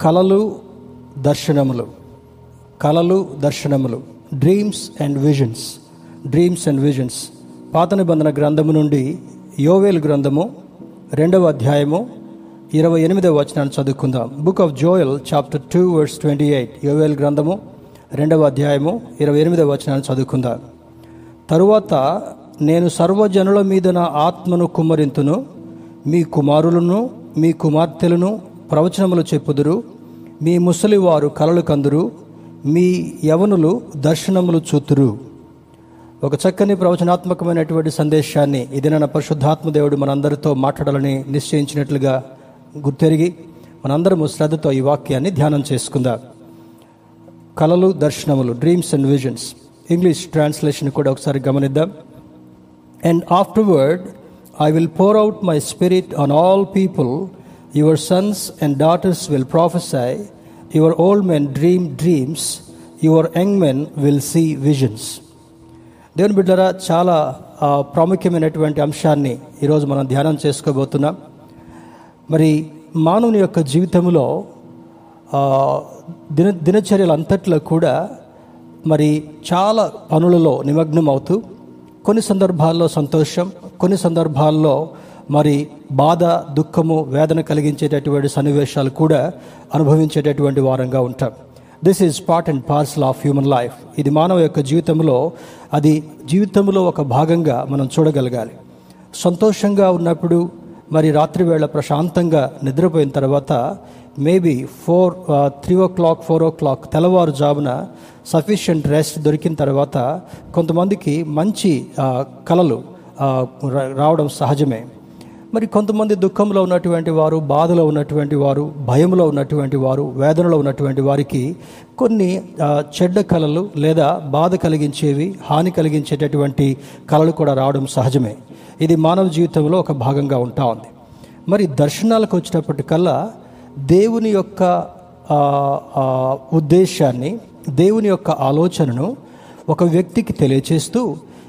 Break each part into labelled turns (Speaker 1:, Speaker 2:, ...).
Speaker 1: కలలు దర్శనములు. కలలు దర్శనములు. Dreams and visions dreams and visions పాత నిబంధన గ్రంథము నుండి యోవేల్ గ్రంథము రెండవ అధ్యాయము ఇరవై ఎనిమిదవ వచనాన్ని చదువుకుందాం. Book of Joel chapter two verse twenty eight Joel గ్రంథము రెండవ అధ్యాయము ఇరవై ఎనిమిదవ వచనాన్ని చదువుకుందాం. తరువాత నేను సర్వజనుల మీద నా ఆత్మను కుమ్మరింతును మీ కుమారులను మీ కుమార్తెలను ప్రవచనములు చెప్పుదురు. మీ ముసలివారు కలలు కందురు. మీ యవనులు దర్శనములు చూతురు. ఒక చక్కని ప్రవచనాత్మకమైనటువంటి సందేశాన్ని ఇదిన పరిశుద్ధాత్మ దేవుడు మనందరితో మాట్లాడాలని నిశ్చయించినట్లుగా గుర్తెరిగి మనందరము శ్రద్ధతో ఈ వాక్యాన్ని ధ్యానం చేసుకుందాం. కలలు దర్శనములు dreams and visions English translation కూడా ఒకసారి గమనిద్దాం. And afterward I will pour out my spirit on all people your sons and daughters will prophesy your old men dream dreams your young men will see visions దేవుని బిడ్డరా చాలా ప్రాముఖ్యమైనటువంటి అంశాన్ని ఈరోజు మనం ధ్యానం చేసుకోబోతున్నాం. మరి మానవుని యొక్క జీవితంలో దిన దిన దినచర్యలంతట్లో కూడా మరి చాలా పనులలో నిమగ్నం అవుతూ కొన్ని సందర్భాల్లో సంతోషం కొన్ని సందర్భాల్లో మరి బాధ దుఃఖము వేదన కలిగించేటటువంటి సన్నివేశాలు కూడా అనుభవించేటటువంటి వారంగా ఉంటాం. This is part and parcel of human life ఇది మానవ యొక్క జీవితంలో అది జీవితంలో ఒక భాగంగా మనం చూడగలగాలి. సంతోషంగా ఉన్నప్పుడు మరి రాత్రివేళ ప్రశాంతంగా నిద్రపోయిన తర్వాత maybe four three o'clock four o'clock తెల్లవారుజామున సఫిషియంట్ రెస్ట్ దొరికిన తర్వాత కొంతమందికి మంచి కళలు కలలు uh, రా- రావడం సహజమే. మరి కొంతమంది దుఃఖంలో ఉన్నటువంటి వారు బాధలో ఉన్నటువంటి వారు భయంలో ఉన్నటువంటి వారు వేదనలో ఉన్నటువంటి వారికి కొన్ని చెడ్డ కళలు లేదా బాధ కలిగించేవి హాని కలిగించేటటువంటి కళలు కూడా రావడం సహజమే. ఇది మానవ జీవితంలో ఒక భాగంగా ఉంటా ఉంది. మరి దర్శనాలకు వచ్చేటప్పటికల్లా దేవుని యొక్క ఉద్దేశాన్ని దేవుని యొక్క ఆలోచనను ఒక వ్యక్తికి తెలియచేస్తూ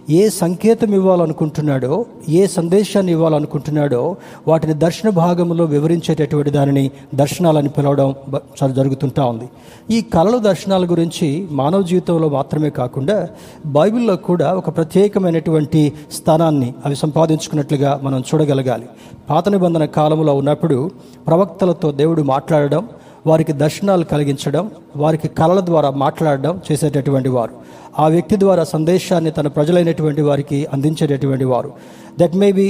Speaker 1: ఏ సంకేతం ఇవ్వాలనుకుంటున్నాడో ఏ సందేశాన్ని ఇవ్వాలనుకుంటున్నాడో వాటిని దర్శన భాగంలో వివరించేటటువంటి దానిని దర్శనాలని పిలవడం చాలా జరుగుతుంటా ఉంది. ఈ కళలు దర్శనాల గురించి మానవ జీవితంలో మాత్రమే కాకుండా బైబిల్లో కూడా ఒక ప్రత్యేకమైనటువంటి స్థానాన్ని అవి సంపాదించుకున్నట్లుగా మనం చూడగలగాలి. పాత నిబంధన కాలంలో ఉన్నప్పుడు ప్రవక్తలతో దేవుడు మాట్లాడడం వారికి దర్శనాలు కలిగించడం వారికి కళల ద్వారా మాట్లాడడం చేసేటటువంటి వారు. ఆ వ్యక్తి ద్వారా సందేశాన్ని తన ప్రజలైనటువంటి వారికి అందించేటటువంటి వారు. That may be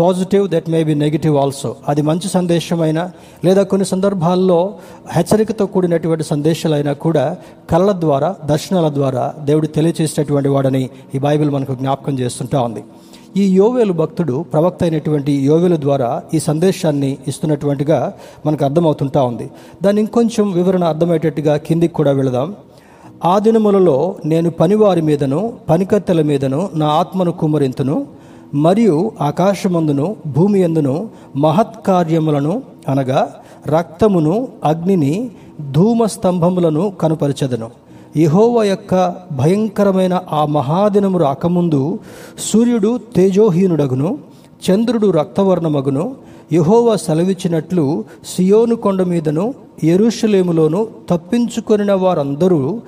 Speaker 1: positive that may be negative also అది మంచి సందేశమైనా లేదా కొన్ని సందర్భాల్లో హెచ్చరికతో కూడినటువంటి సందేశాలైనా కూడా కళల ద్వారా దర్శనాల ద్వారా దేవుడు తెలియచేసేటటువంటి వాడని ఈ బైబిల్ మనకు జ్ఞాపకం చేస్తుంటా ఉంది. ఈ యోవేలు భక్తుడు ప్రవక్త అయినటువంటి యోవేలు ద్వారా ఈ సందేశాన్ని ఇస్తున్నటువంటిగా మనకు అర్థమవుతుంటా ఉంది. దాన్ని ఇంకొంచెం వివరణ అర్థమయ్యేటట్టుగా కిందికి కూడా వెళదాం. ఆ దినములలో నేను పనివారి మీదను పనికత్తెల మీదను నా ఆత్మను కుమరింతును మరియు ఆకాశమందును భూమి ఎందును మహత్కార్యములను అనగా రక్తమును అగ్నిని ధూమ స్తంభములను కనుపరచెదను. యహోవ యొక్క భయంకరమైన ఆ మహాదినము రాకముందు సూర్యుడు తేజోహీనుడగును చంద్రుడు రక్తవర్ణమగును యహోవ సెలవిచ్చినట్లు సియోను కొండ మీదను ఎరుషలేములోను తప్పించుకొనిన వారందరూ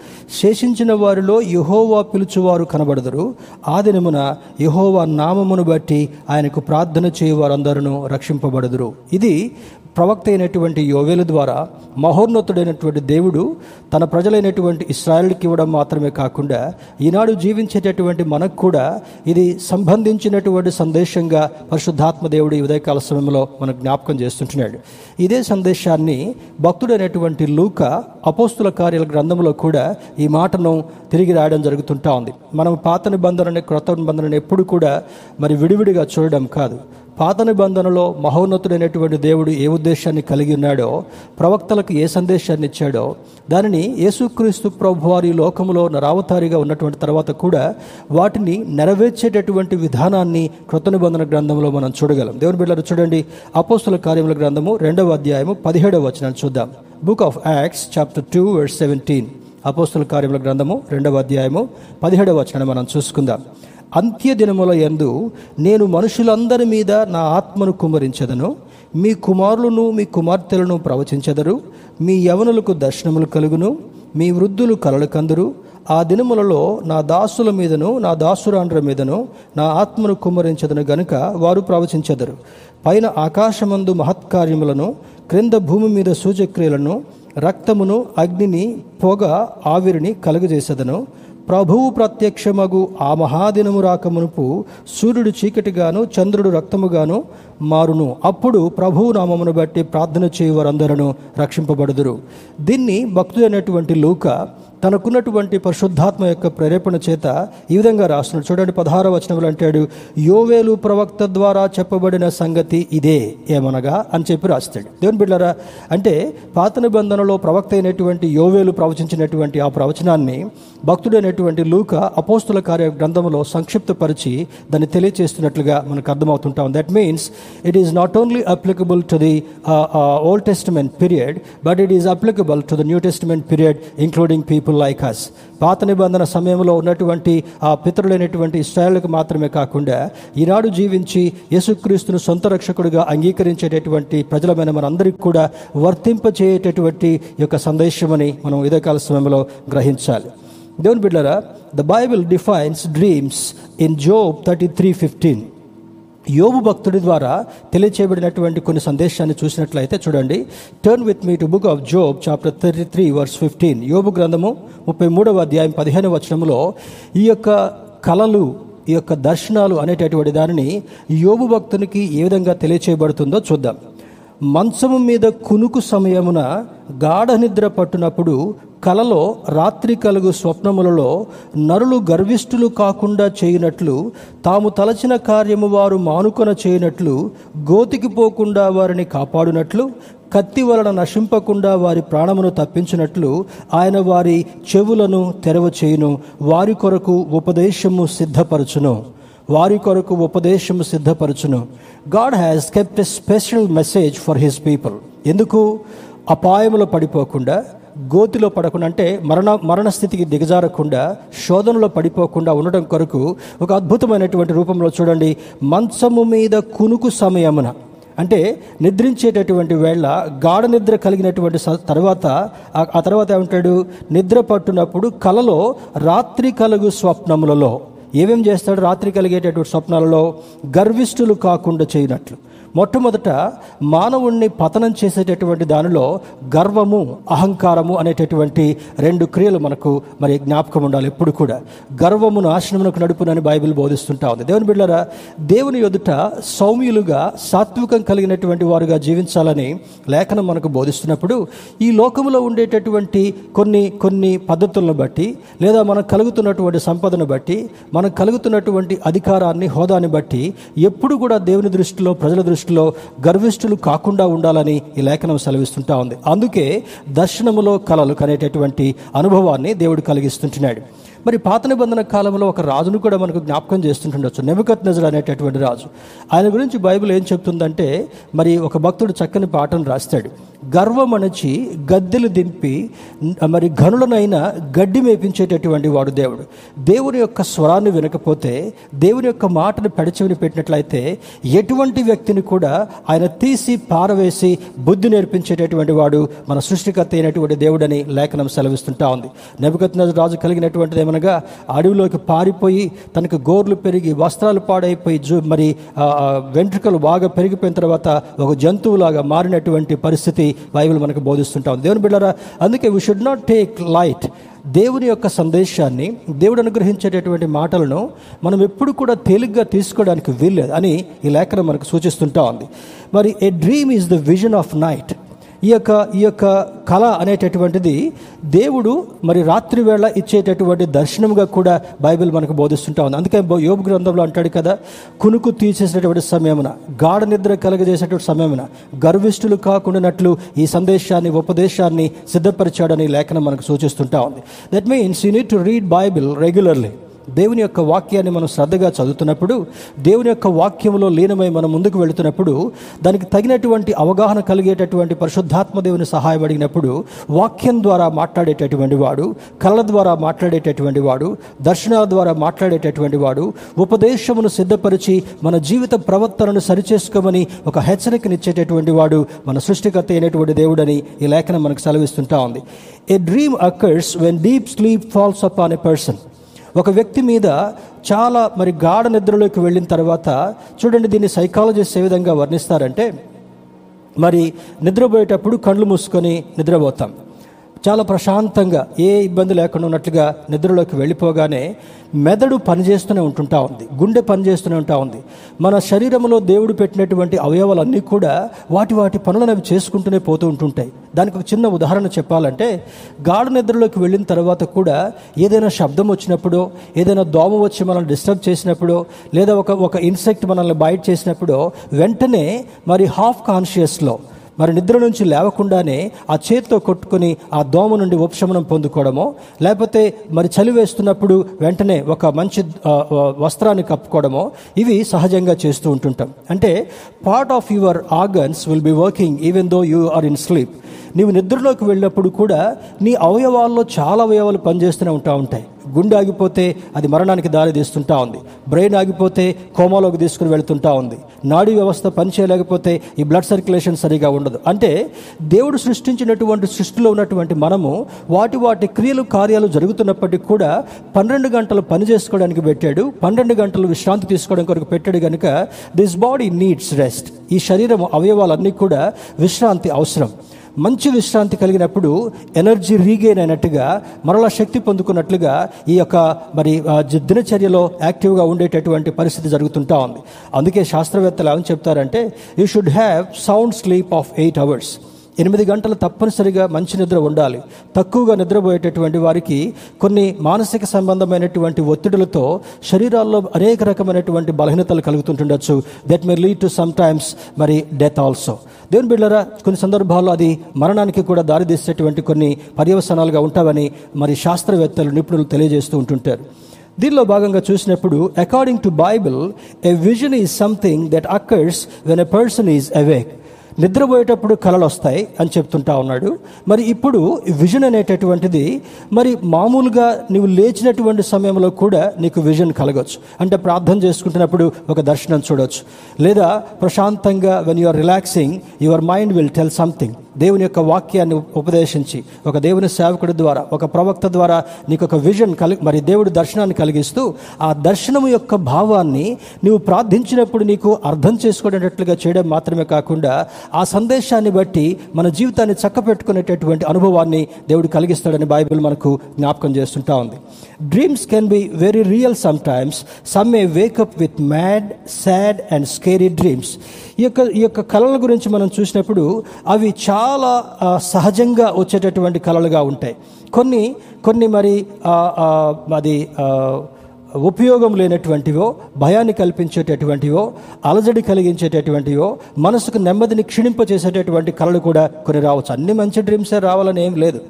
Speaker 1: శేషించిన వారిలో యహోవా పిలుచువారు కనబడదరు. ఆ దినమున యహోవా నామమును బట్టి ఆయనకు ప్రార్థన చేయు వారందరూ రక్షింపబడదురు. ఇది ప్రవక్త అయినటువంటి యోవేలు ద్వారా మహోన్నతుడైనటువంటి దేవుడు తన ప్రజలైనటువంటి ఇస్రాయల్కి ఇవ్వడం మాత్రమే కాకుండా ఈనాడు జీవించేటటువంటి మనకు కూడా ఇది సంబంధించినటువంటి సందేశంగా పరిశుద్ధాత్మ దేవుడు ఈ ఉదయకాల సమయంలో మనకు జ్ఞాపకం చేస్తుంటున్నాడు. ఇదే సందేశాన్ని భక్తుడైనటువంటి లూక అపోస్తుల కార్యాల గ్రంథంలో కూడా ఈ మాటను తిరిగి రాయడం జరుగుతుంటా ఉంది. మనం పాత నిబంధనని క్రొత్త నిబంధనని ఎప్పుడు కూడా మరి విడివిడిగా చూడడం కాదు. పాత నిబంధనలో మహోన్నతుడైనటువంటి దేవుడు ఏ ఉద్దేశాన్ని కలిగి ఉన్నాడో ప్రవక్తలకు ఏ సందేశాన్ని ఇచ్చాడో దానిని యేసుక్రీస్తు ప్రభు వారి లోకంలో నరావతారిగా ఉన్నటువంటి తర్వాత కూడా వాటిని నెరవేర్చేటటువంటి విధానాన్ని కృత నిబంధన గ్రంథంలో మనం చూడగలం. దేవుని బిడ్డలు చూడండి. అపోస్తుల కార్యముల గ్రంథము రెండవ అధ్యాయము పదిహేడవ వచనాన్ని చూద్దాం. Book of Acts chapter two verse seventeen అపోస్తుల కార్యముల గ్రంథము రెండవ అధ్యాయము పదిహేడవ వచనం మనం చూసుకుందాం. అంత్య దినముల యందు నేను మనుషులందరి మీద నా ఆత్మను కుమరించదను మీ కుమారులను మీ కుమార్తెలను ప్రవచించెదరు. మీ యవనులకు దర్శనములు కలుగును. మీ వృద్ధులు కలలు కందురు. ఆ దినములలో నా దాసుల మీదను నా దాసురాండ్ర మీదను నా ఆత్మను కుమ్మరించదను గనుక వారు ప్రవచించెదరు. పైన ఆకాశమందు మహత్కార్యములను క్రింద భూమి మీద సూచక్రియలను రక్తమును అగ్నిని పొగ ఆవిరిని కలుగజేసెదను. ప్రభువు ప్రత్యక్షమగు ఆ మహాదినము రాకమునుపు సూర్యుడు చీకటిగాను చంద్రుడు రక్తముగాను మారును. అప్పుడు ప్రభువు నామమును బట్టి ప్రార్థన చేయు వారందరూ రక్షింపబడుదురు. దీన్ని భక్తుడైనటువంటి లూక తనకున్నటువంటి పరిశుద్ధాత్మ యొక్క ప్రేరేపణ చేత ఈ విధంగా రాస్తున్నాడు. చూడండి పదహార వచనంలో అంటాడు యోవేలు ప్రవక్త ద్వారా చెప్పబడిన సంగతి ఇదే ఏమనగా? అని చెప్పి రాస్తాడు. దేవుని బిడ్డరా అంటే పాత నిబంధనలో ప్రవక్త అయినటువంటి యోవేలు ప్రవచించినటువంటి ఆ ప్రవచనాన్ని భక్తుడైనటువంటి లూక అపోస్తుల కార్య గ్రంథంలో సంక్షిప్తపరిచి దాన్ని తెలియచేస్తున్నట్లుగా మనకు అర్థమవుతుంటాం that means it is not only applicable to the old testament period but it is applicable to the new testament period including people like us పాత నిబంధన సమయంలో ఉన్నటువంటి ఆ పితరులైనటువంటి ఇస్రాయలకు మాత్రమే కాకుండా ఈనాడు జీవించి యేసుక్రీస్తును సొంత రక్షకుడిగా అంగీకరించేటటువంటి ప్రజలమైన మనందరికీ కూడా వర్తింపచేయేటటువంటి యొక్క సందేశమని మనం ఇదకాల సమయంలో గ్రహించాలి. దేవుని బిడ్డరా the Bible defines dreams in Job thirty three fifteen యోబు భక్తుడి ద్వారా తెలియచేయబడినటువంటి కొన్ని సందేశాన్ని చూసినట్లయితే చూడండి. Turn with me to book of Job chapter thirty three verse fifteen యోబు గ్రంథము ముప్పై మూడవ అధ్యాయం పదిహేను వచనంలో ఈ యొక్క కళలు ఈ యొక్క దర్శనాలు అనేటటువంటి దానిని యోబు భక్తునికి ఏ విధంగా తెలియచేయబడుతుందో చూద్దాం. మంచము మీద కునుకు సమయమున గాఢ నిద్ర పట్టునప్పుడు కలలో రాత్రి కలుగు స్వప్నములలో నరులు గర్విష్ఠులు కాకుండా చేయనట్లు తాము తలచిన కార్యము వారు మానుకొన చేయనట్లు గోతికి పోకుండా వారిని కాపాడునట్లు కత్తి వలన నశింపకుండా వారి ప్రాణమును తప్పించినట్లు ఆయన వారి చెవులను తెరవ చేయును. వారి కొరకు ఉపదేశము సిద్ధపరచును. వారి కొరకు ఉపదేశము సిద్ధపరచును. God has kept a special message for his people. ఎందుకు? అపాయములో పడిపోకుండా గోతిలో పడకుండా అంటే మరణ మరణ స్థితికి దిగజారకుండా శోధనలో పడిపోకుండా ఉండడం కొరకు ఒక అద్భుతమైనటువంటి రూపంలో చూడండి. మంచము మీద కునుకు సమయమున అంటే నిద్రించేటటువంటి వేళ గాఢ నిద్ర కలిగినటువంటి తర్వాత ఆ- ఆ తర్వాత ఏమంటాడు? నిద్ర పట్టునప్పుడు కలలో రాత్రి కలుగు స్వప్నములలో. ఏమేం చేస్తాడు? రాత్రి కలిగేటటువంటి స్వప్నాలలో గర్విష్ఠులు కాకుండా చేయనట్లు. మొట్టమొదట మానవుణ్ణి పతనం చేసేటటువంటి దానిలో గర్వము అహంకారము అనేటటువంటి రెండు క్రియలు మనకు మరి జ్ఞాపకం ఉండాలి ఎప్పుడు కూడా. గర్వము నాశనమునకు నడుపునని బైబిల్ బోధిస్తుంటా ఉంది. దేవుని బిళ్ళరా దేవుని ఎదుట సౌమ్యులుగా సాత్వికం కలిగినటువంటి వారుగా జీవించాలని లేఖనం మనకు బోధిస్తున్నప్పుడు ఈ లోకంలో ఉండేటటువంటి కొన్ని కొన్ని పద్ధతులను బట్టి లేదా మనకు కలుగుతున్నటువంటి సంపదను బట్టి మనకు కలుగుతున్నటువంటి అధికారాన్ని హోదాని బట్టి ఎప్పుడు కూడా దేవుని దృష్టిలో ప్రజల దృష్టిలో గర్విష్ఠులు కాకుండా ఉండాలని ఈ లేఖనం సెలవిస్తుంటా ఉంది. అందుకే దర్శనములో కలలు కనేటటువంటి అనుభవాన్ని దేవుడు కలిగిస్తుంటున్నాడు. మరి పాత నిబంధన కాలంలో ఒక రాజును కూడా మనకు జ్ఞాపకం చేస్తుంటుండొచ్చు. నెమకత్ నజర్ అనేటటువంటి రాజు. ఆయన గురించి బైబిల్ ఏం చెప్తుందంటే మరి ఒక భక్తుడు చక్కని పాటను రాస్తాడు. గర్వం అణచి గద్దెలు దింపి మరి ఘనులనైన గడ్డి మేపించేటటువంటి వాడు దేవుడు. దేవుని యొక్క స్వరాన్ని వినకపోతే దేవుని యొక్క మాటను పెడచెవిని పెట్టినట్లయితే ఎటువంటి వ్యక్తిని కూడా ఆయన తీసి పారవేసి బుద్ధి నేర్పించేటటువంటి వాడు మన సృష్టికర్త అయినటువంటి దేవుడని లేఖనం సెలవిస్తుంటా ఉంది. నెబద్ రాజు కలిగినటువంటిది ఏమనగా అడవిలోకి పారిపోయి తనకు గోర్లు పెరిగి వస్త్రాలు పాడైపోయి జూ మరి వెంట్రుకలు బాగా పెరిగిపోయిన తర్వాత ఒక జంతువులాగా మారినటువంటి పరిస్థితి బైబిల్ మనకు బోధిస్తుంటాం దేవుని బిడ్డరా అందుకే we should not take light దేవుని యొక్క సందేశాన్ని దేవుడు అనుగ్రహించేటటువంటి మాటలను మనం ఎప్పుడు కూడా తేలిగ్గా తీసుకోవడానికి వీల్లేదు అని ఈ లేఖనం మనకు సూచిస్తుంటా ఉంది. మరి a dream is the vision of night ఈ యొక్క ఈ యొక్క కళ అనేటటువంటిది దేవుడు మరి రాత్రి వేళ ఇచ్చేటటువంటి దర్శనముగా కూడా బైబిల్ మనకు బోధిస్తుంటా ఉంది. అందుకే యోగ గ్రంథంలో అంటాడు కదా కునుకు తీసేసినటువంటి సమయమున గాఢ నిద్ర కలగజేసేటువంటి సమయమున గర్విష్ఠులు కాకుండానట్లు ఈ సందేశాన్ని ఉపదేశాన్ని సిద్ధపరిచాడని లేఖనం మనకు సూచిస్తుంటా ఉంది. That means you need to read Bible regularly దేవుని యొక్క వాక్యాన్ని మనం శ్రద్ధగా చదువుతున్నప్పుడు దేవుని యొక్క వాక్యంలో లీనమై మనం ముందుకు వెళుతున్నప్పుడు దానికి తగినటువంటి అవగాహన కలిగేటటువంటి పరిశుద్ధాత్మ దేవుని సహాయపడినప్పుడు వాక్యం ద్వారా మాట్లాడేటటువంటి వాడు కళ్ళ ద్వారా మాట్లాడేటటువంటి వాడు దర్శనాల ద్వారా మాట్లాడేటటువంటి వాడు ఉపదేశమును సిద్ధపరిచి మన జీవిత ప్రవర్తనను సరిచేసుకోమని ఒక హెచ్చరికనిచ్చేటటువంటి వాడు మన సృష్టికర్త అయినటువంటి దేవుడని ఈ లేఖనం మనకు సెలవిస్తుంటా ఉంది. A dream occurs when deep sleep falls upon a person ఒక వ్యక్తి మీద చాలా మరి గాఢ నిద్రలోకి వెళ్ళిన తర్వాత చూడండి దీన్ని సైకాలజిస్ట్ ఏ విధంగా వర్ణిస్తారంటే మరి నిద్రపోయేటప్పుడు కళ్ళు మూసుకొని నిద్రపోతాం. చాలా ప్రశాంతంగా ఏ ఇబ్బంది లేకుండా ఉన్నట్లుగా నిద్రలోకి వెళ్ళిపోగానే మెదడు పనిచేస్తూనే ఉంటుంటా ఉంది గుండె పనిచేస్తూనే ఉంటా ఉంది. మన శరీరంలో దేవుడు పెట్టినటువంటి అవయవాలన్నీ కూడా వాటి వాటి పనులను అవి చేసుకుంటూనే పోతూ ఉంటుంటాయి. దానికి ఒక చిన్న ఉదాహరణ చెప్పాలంటే గాఢ నిద్రలోకి వెళ్ళిన తర్వాత కూడా ఏదైనా శబ్దం వచ్చినప్పుడో ఏదైనా దోమ వచ్చి మనల్ని డిస్టర్బ్ చేసినప్పుడో లేదా ఒక ఒక ఇన్సెక్ట్ మనల్ని బయట చేసినప్పుడో వెంటనే మరి హాఫ్ కాన్షియస్లో మరి నిద్ర నుంచి లేవకుండానే ఆ చేతితో కొట్టుకుని ఆ దోమ నుండి ఉపశమనం పొందుకోవడమో లేకపోతే మరి చలి వేస్తున్నప్పుడు వెంటనే ఒక మంచి వస్త్రాన్ని కప్పుకోవడమో ఇవి సహజంగా చేస్తూ ఉంటుంటాం. అంటే part of your organs will be working even though you are in sleep నీవు నిద్రలోకి వెళ్ళినప్పుడు కూడా నీ అవయవాల్లో చాలా అవయవాలు పనిచేస్తూనే ఉంటా ఉంటాయి. గుండె ఆగిపోతే అది మరణానికి దారి తీస్తుంటా ఉంది. బ్రెయిన్ ఆగిపోతే కోమాలోకి తీసుకుని వెళ్తుంటా ఉంది. నాడీ వ్యవస్థ పనిచేయలేకపోతే ఈ బ్లడ్ సర్క్యులేషన్ సరిగా ఉండదు. అంటే దేవుడు సృష్టించినటువంటి సృష్టిలో ఉన్నటువంటి మనము వాటి వాటి క్రియలు కార్యాలు జరుగుతున్నప్పటికీ కూడా పన్నెండు గంటలు పని చేసుకోవడానికి పెట్టాడు. పన్నెండు గంటలు విశ్రాంతి తీసుకోవడం కొరకు పెట్టాడు కనుక దిస్ బాడీ నీడ్స్ రెస్ట్. ఈ శరీరం అవయవాలన్నీ కూడా విశ్రాంతి అవసరం. మంచి విశ్రాంతి కలిగినప్పుడు ఎనర్జీ రీగెయిన్ అయినట్టుగా మరలా శక్తి పొందుకున్నట్లుగా ఈ యొక్క మరి దినచర్యలో యాక్టివ్గా ఉండేటటువంటి పరిస్థితి జరుగుతుంటా ఉంది. అందుకే శాస్త్రవేత్తలు ఏమని చెప్తారంటే you should have sound sleep of eight hours ఎనిమిది గంటలు తప్పనిసరిగా మంచి నిద్ర ఉండాలి. తక్కువగా నిద్రపోయేటటువంటి వారికి కొన్ని మానసిక సంబంధమైనటువంటి ఒత్తిడులతో శరీరాల్లో అనేక రకమైనటువంటి బలహీనతలు కలుగుతుంటుండొచ్చు. That may lead to sometimes మరి డెత్ ఆల్సో దేవుని బిడ్డరా కొన్ని సందర్భాల్లో అది మరణానికి కూడా దారితీసేటువంటి కొన్ని పర్యవసనాలుగా ఉంటావని మరి శాస్త్రవేత్తలు నిపుణులు తెలియజేస్తూ ఉంటుంటారు. దీనిలో భాగంగా చూసినప్పుడు according to Bible a vision is something that occurs when a person is awake నిద్రపోయేటప్పుడు కళలు వస్తాయి అని చెప్తుంటా ఉన్నాడు. మరి ఇప్పుడు విజన్ అనేటటువంటిది మరి మామూలుగా నీవు లేచినటువంటి సమయంలో కూడా నీకు విజన్ కలగవచ్చు అంటే ప్రార్థన చేసుకుంటున్నప్పుడు ఒక దర్శనం చూడవచ్చు లేదా ప్రశాంతంగా when you are relaxing your mind will tell something దేవుని యొక్క వాక్యాన్ని ఉపదేశించి ఒక దేవుని సేవకుడి ద్వారా ఒక ప్రవక్త ద్వారా నీకు ఒక విజన్ కలి మరి దేవుడి దర్శనాన్ని కలిగిస్తూ ఆ దర్శనము యొక్క భావాన్ని నీవు ప్రార్థించినప్పుడు నీకు అర్థం చేసుకునేటట్లుగా చేయడం మాత్రమే కాకుండా ఆ సందేశాన్ని బట్టి మన జీవితాన్ని చక్కపెట్టుకునేటటువంటి అనుభవాన్ని దేవుడు కలిగిస్తాడని బైబిల్ మనకు జ్ఞాపకం చేస్తుంటా ఉంది. Dreams can be very real sometimes some may wake up with mad sad and scary dreams ఈ యొక్క ఈ యొక్క కళల గురించి మనం చూసినప్పుడు అవి చాలా సహజంగా వచ్చేటటువంటి కళలుగా ఉంటాయి. కొన్ని కొన్ని మరి అది ఉపయోగం లేనటువంటివో భయాన్ని కల్పించేటటువంటివో అలజడి కలిగించేటటువంటివో మనసుకు నెమ్మదిని క్షీణింపచేసేటటువంటి కళలు కూడా కొన్ని రావచ్చు. అన్ని మంచి డ్రీమ్సే రావాలని ఏం లేదు.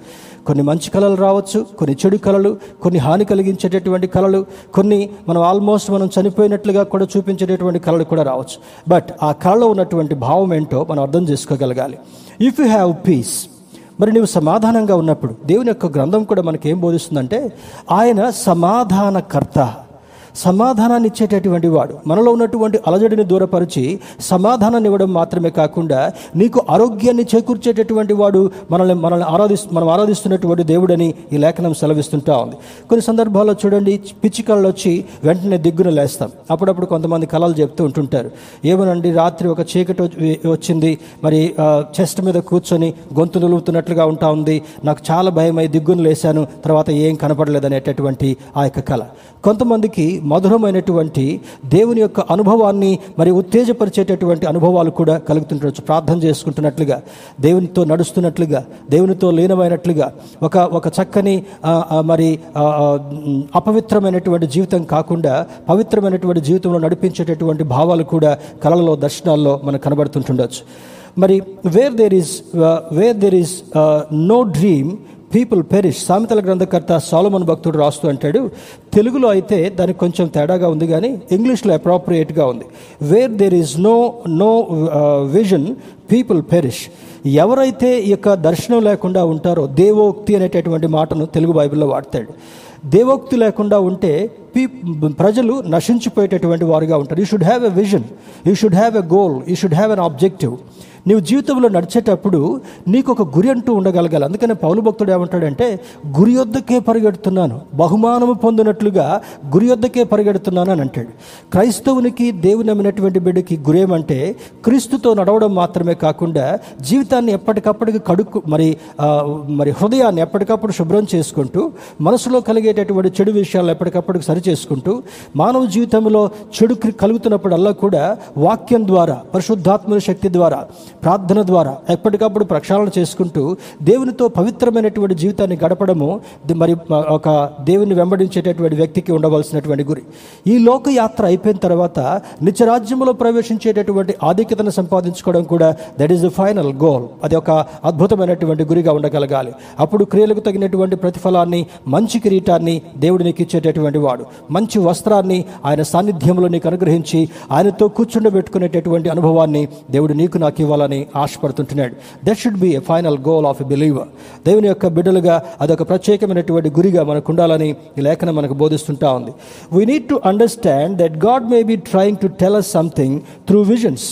Speaker 1: కొన్ని మంచి కళలు రావచ్చు కొన్ని చెడు కళలు కొన్ని హాని కలిగించేటటువంటి కళలు కొన్ని మనం ఆల్మోస్ట్ మనం చనిపోయినట్లుగా కూడా చూపించేటటువంటి కళలు కూడా రావచ్చు. బట్ ఆ కళలో ఉన్నటువంటి భావం ఏంటో మనం అర్థం చేసుకోగలగాలి. ఇఫ్ యూ హ్యావ్ పీస్ మరి నువ్వు సమాధానంగా ఉన్నప్పుడు దేవుని యొక్క గ్రంథం కూడా మనకేం బోధిస్తుందంటే ఆయన సమాధానకర్త. సమాధానాన్ని ఇచ్చేటటువంటి వాడు. మనలో ఉన్నటువంటి అలజడిని దూరపరిచి సమాధానాన్ని ఇవ్వడం మాత్రమే కాకుండా నీకు ఆరోగ్యాన్ని చేకూర్చేటటువంటి వాడు మనల్ని మనల్ని ఆరాధి మనం ఆరాధిస్తున్నటువంటి దేవుడని ఈ లేఖనం సెలవిస్తుంటా ఉంది. కొన్ని సందర్భాల్లో చూడండి పిచ్చి కళ్ళు వచ్చి వెంటనే దిగ్గున లేస్తాం. అప్పుడప్పుడు కొంతమంది కళలు చెప్తూ ఉంటుంటారు. ఏమనండి రాత్రి ఒక చీకటి వచ్చింది. మరి చెస్ట్ మీద కూర్చొని గొంతు నిలుగుతున్నట్లుగా ఉంటా ఉంది. నాకు చాలా భయమై దిగ్గును లేశాను. తర్వాత ఏం కనపడలేదు అనేటటువంటి ఆ యొక్క కళ కొంతమందికి మధురమైనటువంటి దేవుని యొక్క అనుభవాన్ని మరి ఉత్తేజపరిచేటటువంటి అనుభవాలు కూడా కలుగుతుండొచ్చు. ప్రార్థన చేసుకుంటున్నట్లుగా దేవునితో నడుస్తున్నట్లుగా దేవునితో లీనమైనట్లుగా ఒక ఒక చక్కని మరి అపవిత్రమైనటువంటి జీవితం కాకుండా పవిత్రమైనటువంటి జీవితంలో నడిపించేటటువంటి భావాలు కూడా కళలలో దర్శనాల్లో మనకు కనబడుతుంటుండొచ్చు. మరి where there is where there is no dream people perish సామెతల గ్రంథకర్త సాలమన్ భక్తుడు రాస్తూ అంటాడు తెలుగులో అయితే దానికి కొంచెం తేడాగా ఉంది కానీ ఇంగ్లీష్లో అప్రాప్రియేట్గా ఉంది. Where there is no no vision people perish ఎవరైతే ఈ యొక్క దర్శనం లేకుండా ఉంటారో దేవోక్తి అనేటటువంటి మాటను తెలుగు బైబిల్లో వాడతాడు. దేవోక్తి లేకుండా ఉంటే పీ ప్రజలు నశించిపోయేటటువంటి వారుగా ఉంటారు. You should have a vision you should have a goal you should have an objective నీవు జీవితంలో నడిచేటప్పుడు నీకు ఒక గురి అంటూ ఉండగలగాలి. అందుకనే పౌలు భక్తుడు ఏమంటాడంటే గురి యొద్దకే పరిగెడుతున్నాను. బహుమానము పొందినట్లుగా గురి యొద్దకే పరిగెడుతున్నాను అని అంటాడు. క్రైస్తవునికి దేవుని నమ్మినటువంటి బిడ్డకి గురేమంటే క్రీస్తుతో నడవడం మాత్రమే కాకుండా జీవితాన్ని ఎప్పటికప్పటికి కడుక్కు మరి మరి హృదయాన్ని ఎప్పటికప్పుడు శుభ్రం చేసుకుంటూ మనసులో కలిగేటటువంటి చెడు విషయాలు ఎప్పటికప్పుడు సరి చేసుకుంటూ మానవ జీవితంలో చెడు క్రి- కలుగుతున్నప్పుడల్లా కూడా వాక్యం ద్వారా పరిశుద్ధాత్మక శక్తి ద్వారా ప్రార్థన ద్వారా ఎప్పటికప్పుడు ప్రక్షాళన చేసుకుంటూ దేవునితో పవిత్రమైనటువంటి జీవితాన్ని గడపడము మరి ఒక దేవుని వెంబడించేటటువంటి వ్యక్తికి ఉండవలసినటువంటి గురి. ఈ లోకయాత్ర అయిపోయిన తర్వాత నిత్యరాజ్యంలో ప్రవేశించేటటువంటి ఆధిక్యతను సంపాదించుకోవడం కూడా that is the final goal అది ఒక అద్భుతమైనటువంటి గురిగా ఉండగలగాలి. అప్పుడు క్రియలకు తగినటువంటి ప్రతిఫలాన్ని మంచి కిరీటాన్ని దేవుడు నీకు ఇచ్చేటటువంటి వాడు. మంచి వస్త్రాన్ని ఆయన సాన్నిధ్యంలో నీకు అనుగ్రహించి ఆయనతో కూర్చుండబెట్టుకునేటటువంటి అనుభవాన్ని దేవుడు నీకు నాకు ఇవ్వాలని ఆశపడుతుంటున్నాడు. That should be a final goal of a believer దేవుని యొక్క బిడ్డలుగా అదొక ప్రత్యేకమైనటువంటి గురిగా మనకు ఉండాలని ఈ లేఖనం మనకు బోధిస్తుంటా ఉంది. We need to understand that God may be trying to tell us something through visions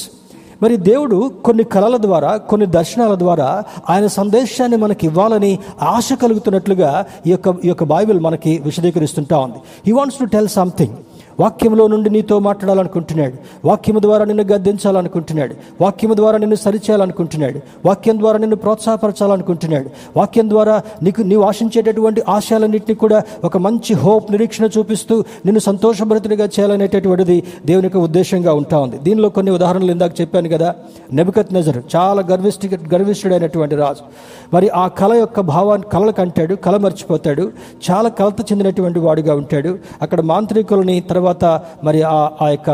Speaker 1: మరి దేవుడు కొన్ని కళల ద్వారా కొన్ని దర్శనాల ద్వారా ఆయన సందేశాన్ని మనకి ఇవ్వాలని ఆశ కలుగుతున్నట్లుగా ఈ యొక్క ఈ యొక్క బైబిల్ మనకి విశదీకరిస్తుంటా ఉంది. He wants to tell something వాక్యంలో నుండి నీతో మాట్లాడాలనుకుంటున్నాడు. వాక్యము ద్వారా నిన్ను గద్దించాలనుకుంటున్నాడు. వాక్యము ద్వారా నిన్ను సరిచేయాలనుకుంటున్నాడు. వాక్యం ద్వారా నిన్ను ప్రోత్సాహపరచాలనుకుంటున్నాడు. వాక్యం ద్వారా నీకు నీవు ఆశించేటటువంటి ఆశయాలన్నింటినీ కూడా ఒక మంచి హోప్ నిరీక్షణ చూపిస్తూ నిన్ను సంతోషభరితుడిగా చేయాలనేటటువంటిది దేవుని యొక్క ఉద్దేశంగా ఉంటా ఉంది. దీనిలో కొన్ని ఉదాహరణలు ఇందాక చెప్పాను కదా. నెబికత్ నజర్ చాలా గర్విష్టి గర్విష్ఠుడైనటువంటి రాజు. మరి ఆ కళ యొక్క భావాన్ని కళలకు అంటాడు కళ మర్చిపోతాడు. చాలా కలత చెందినటువంటి వాడుగా ఉంటాడు. అక్కడ మాంత్రికులని తర్వాత తర్వాత మరి ఆ ఆ యొక్క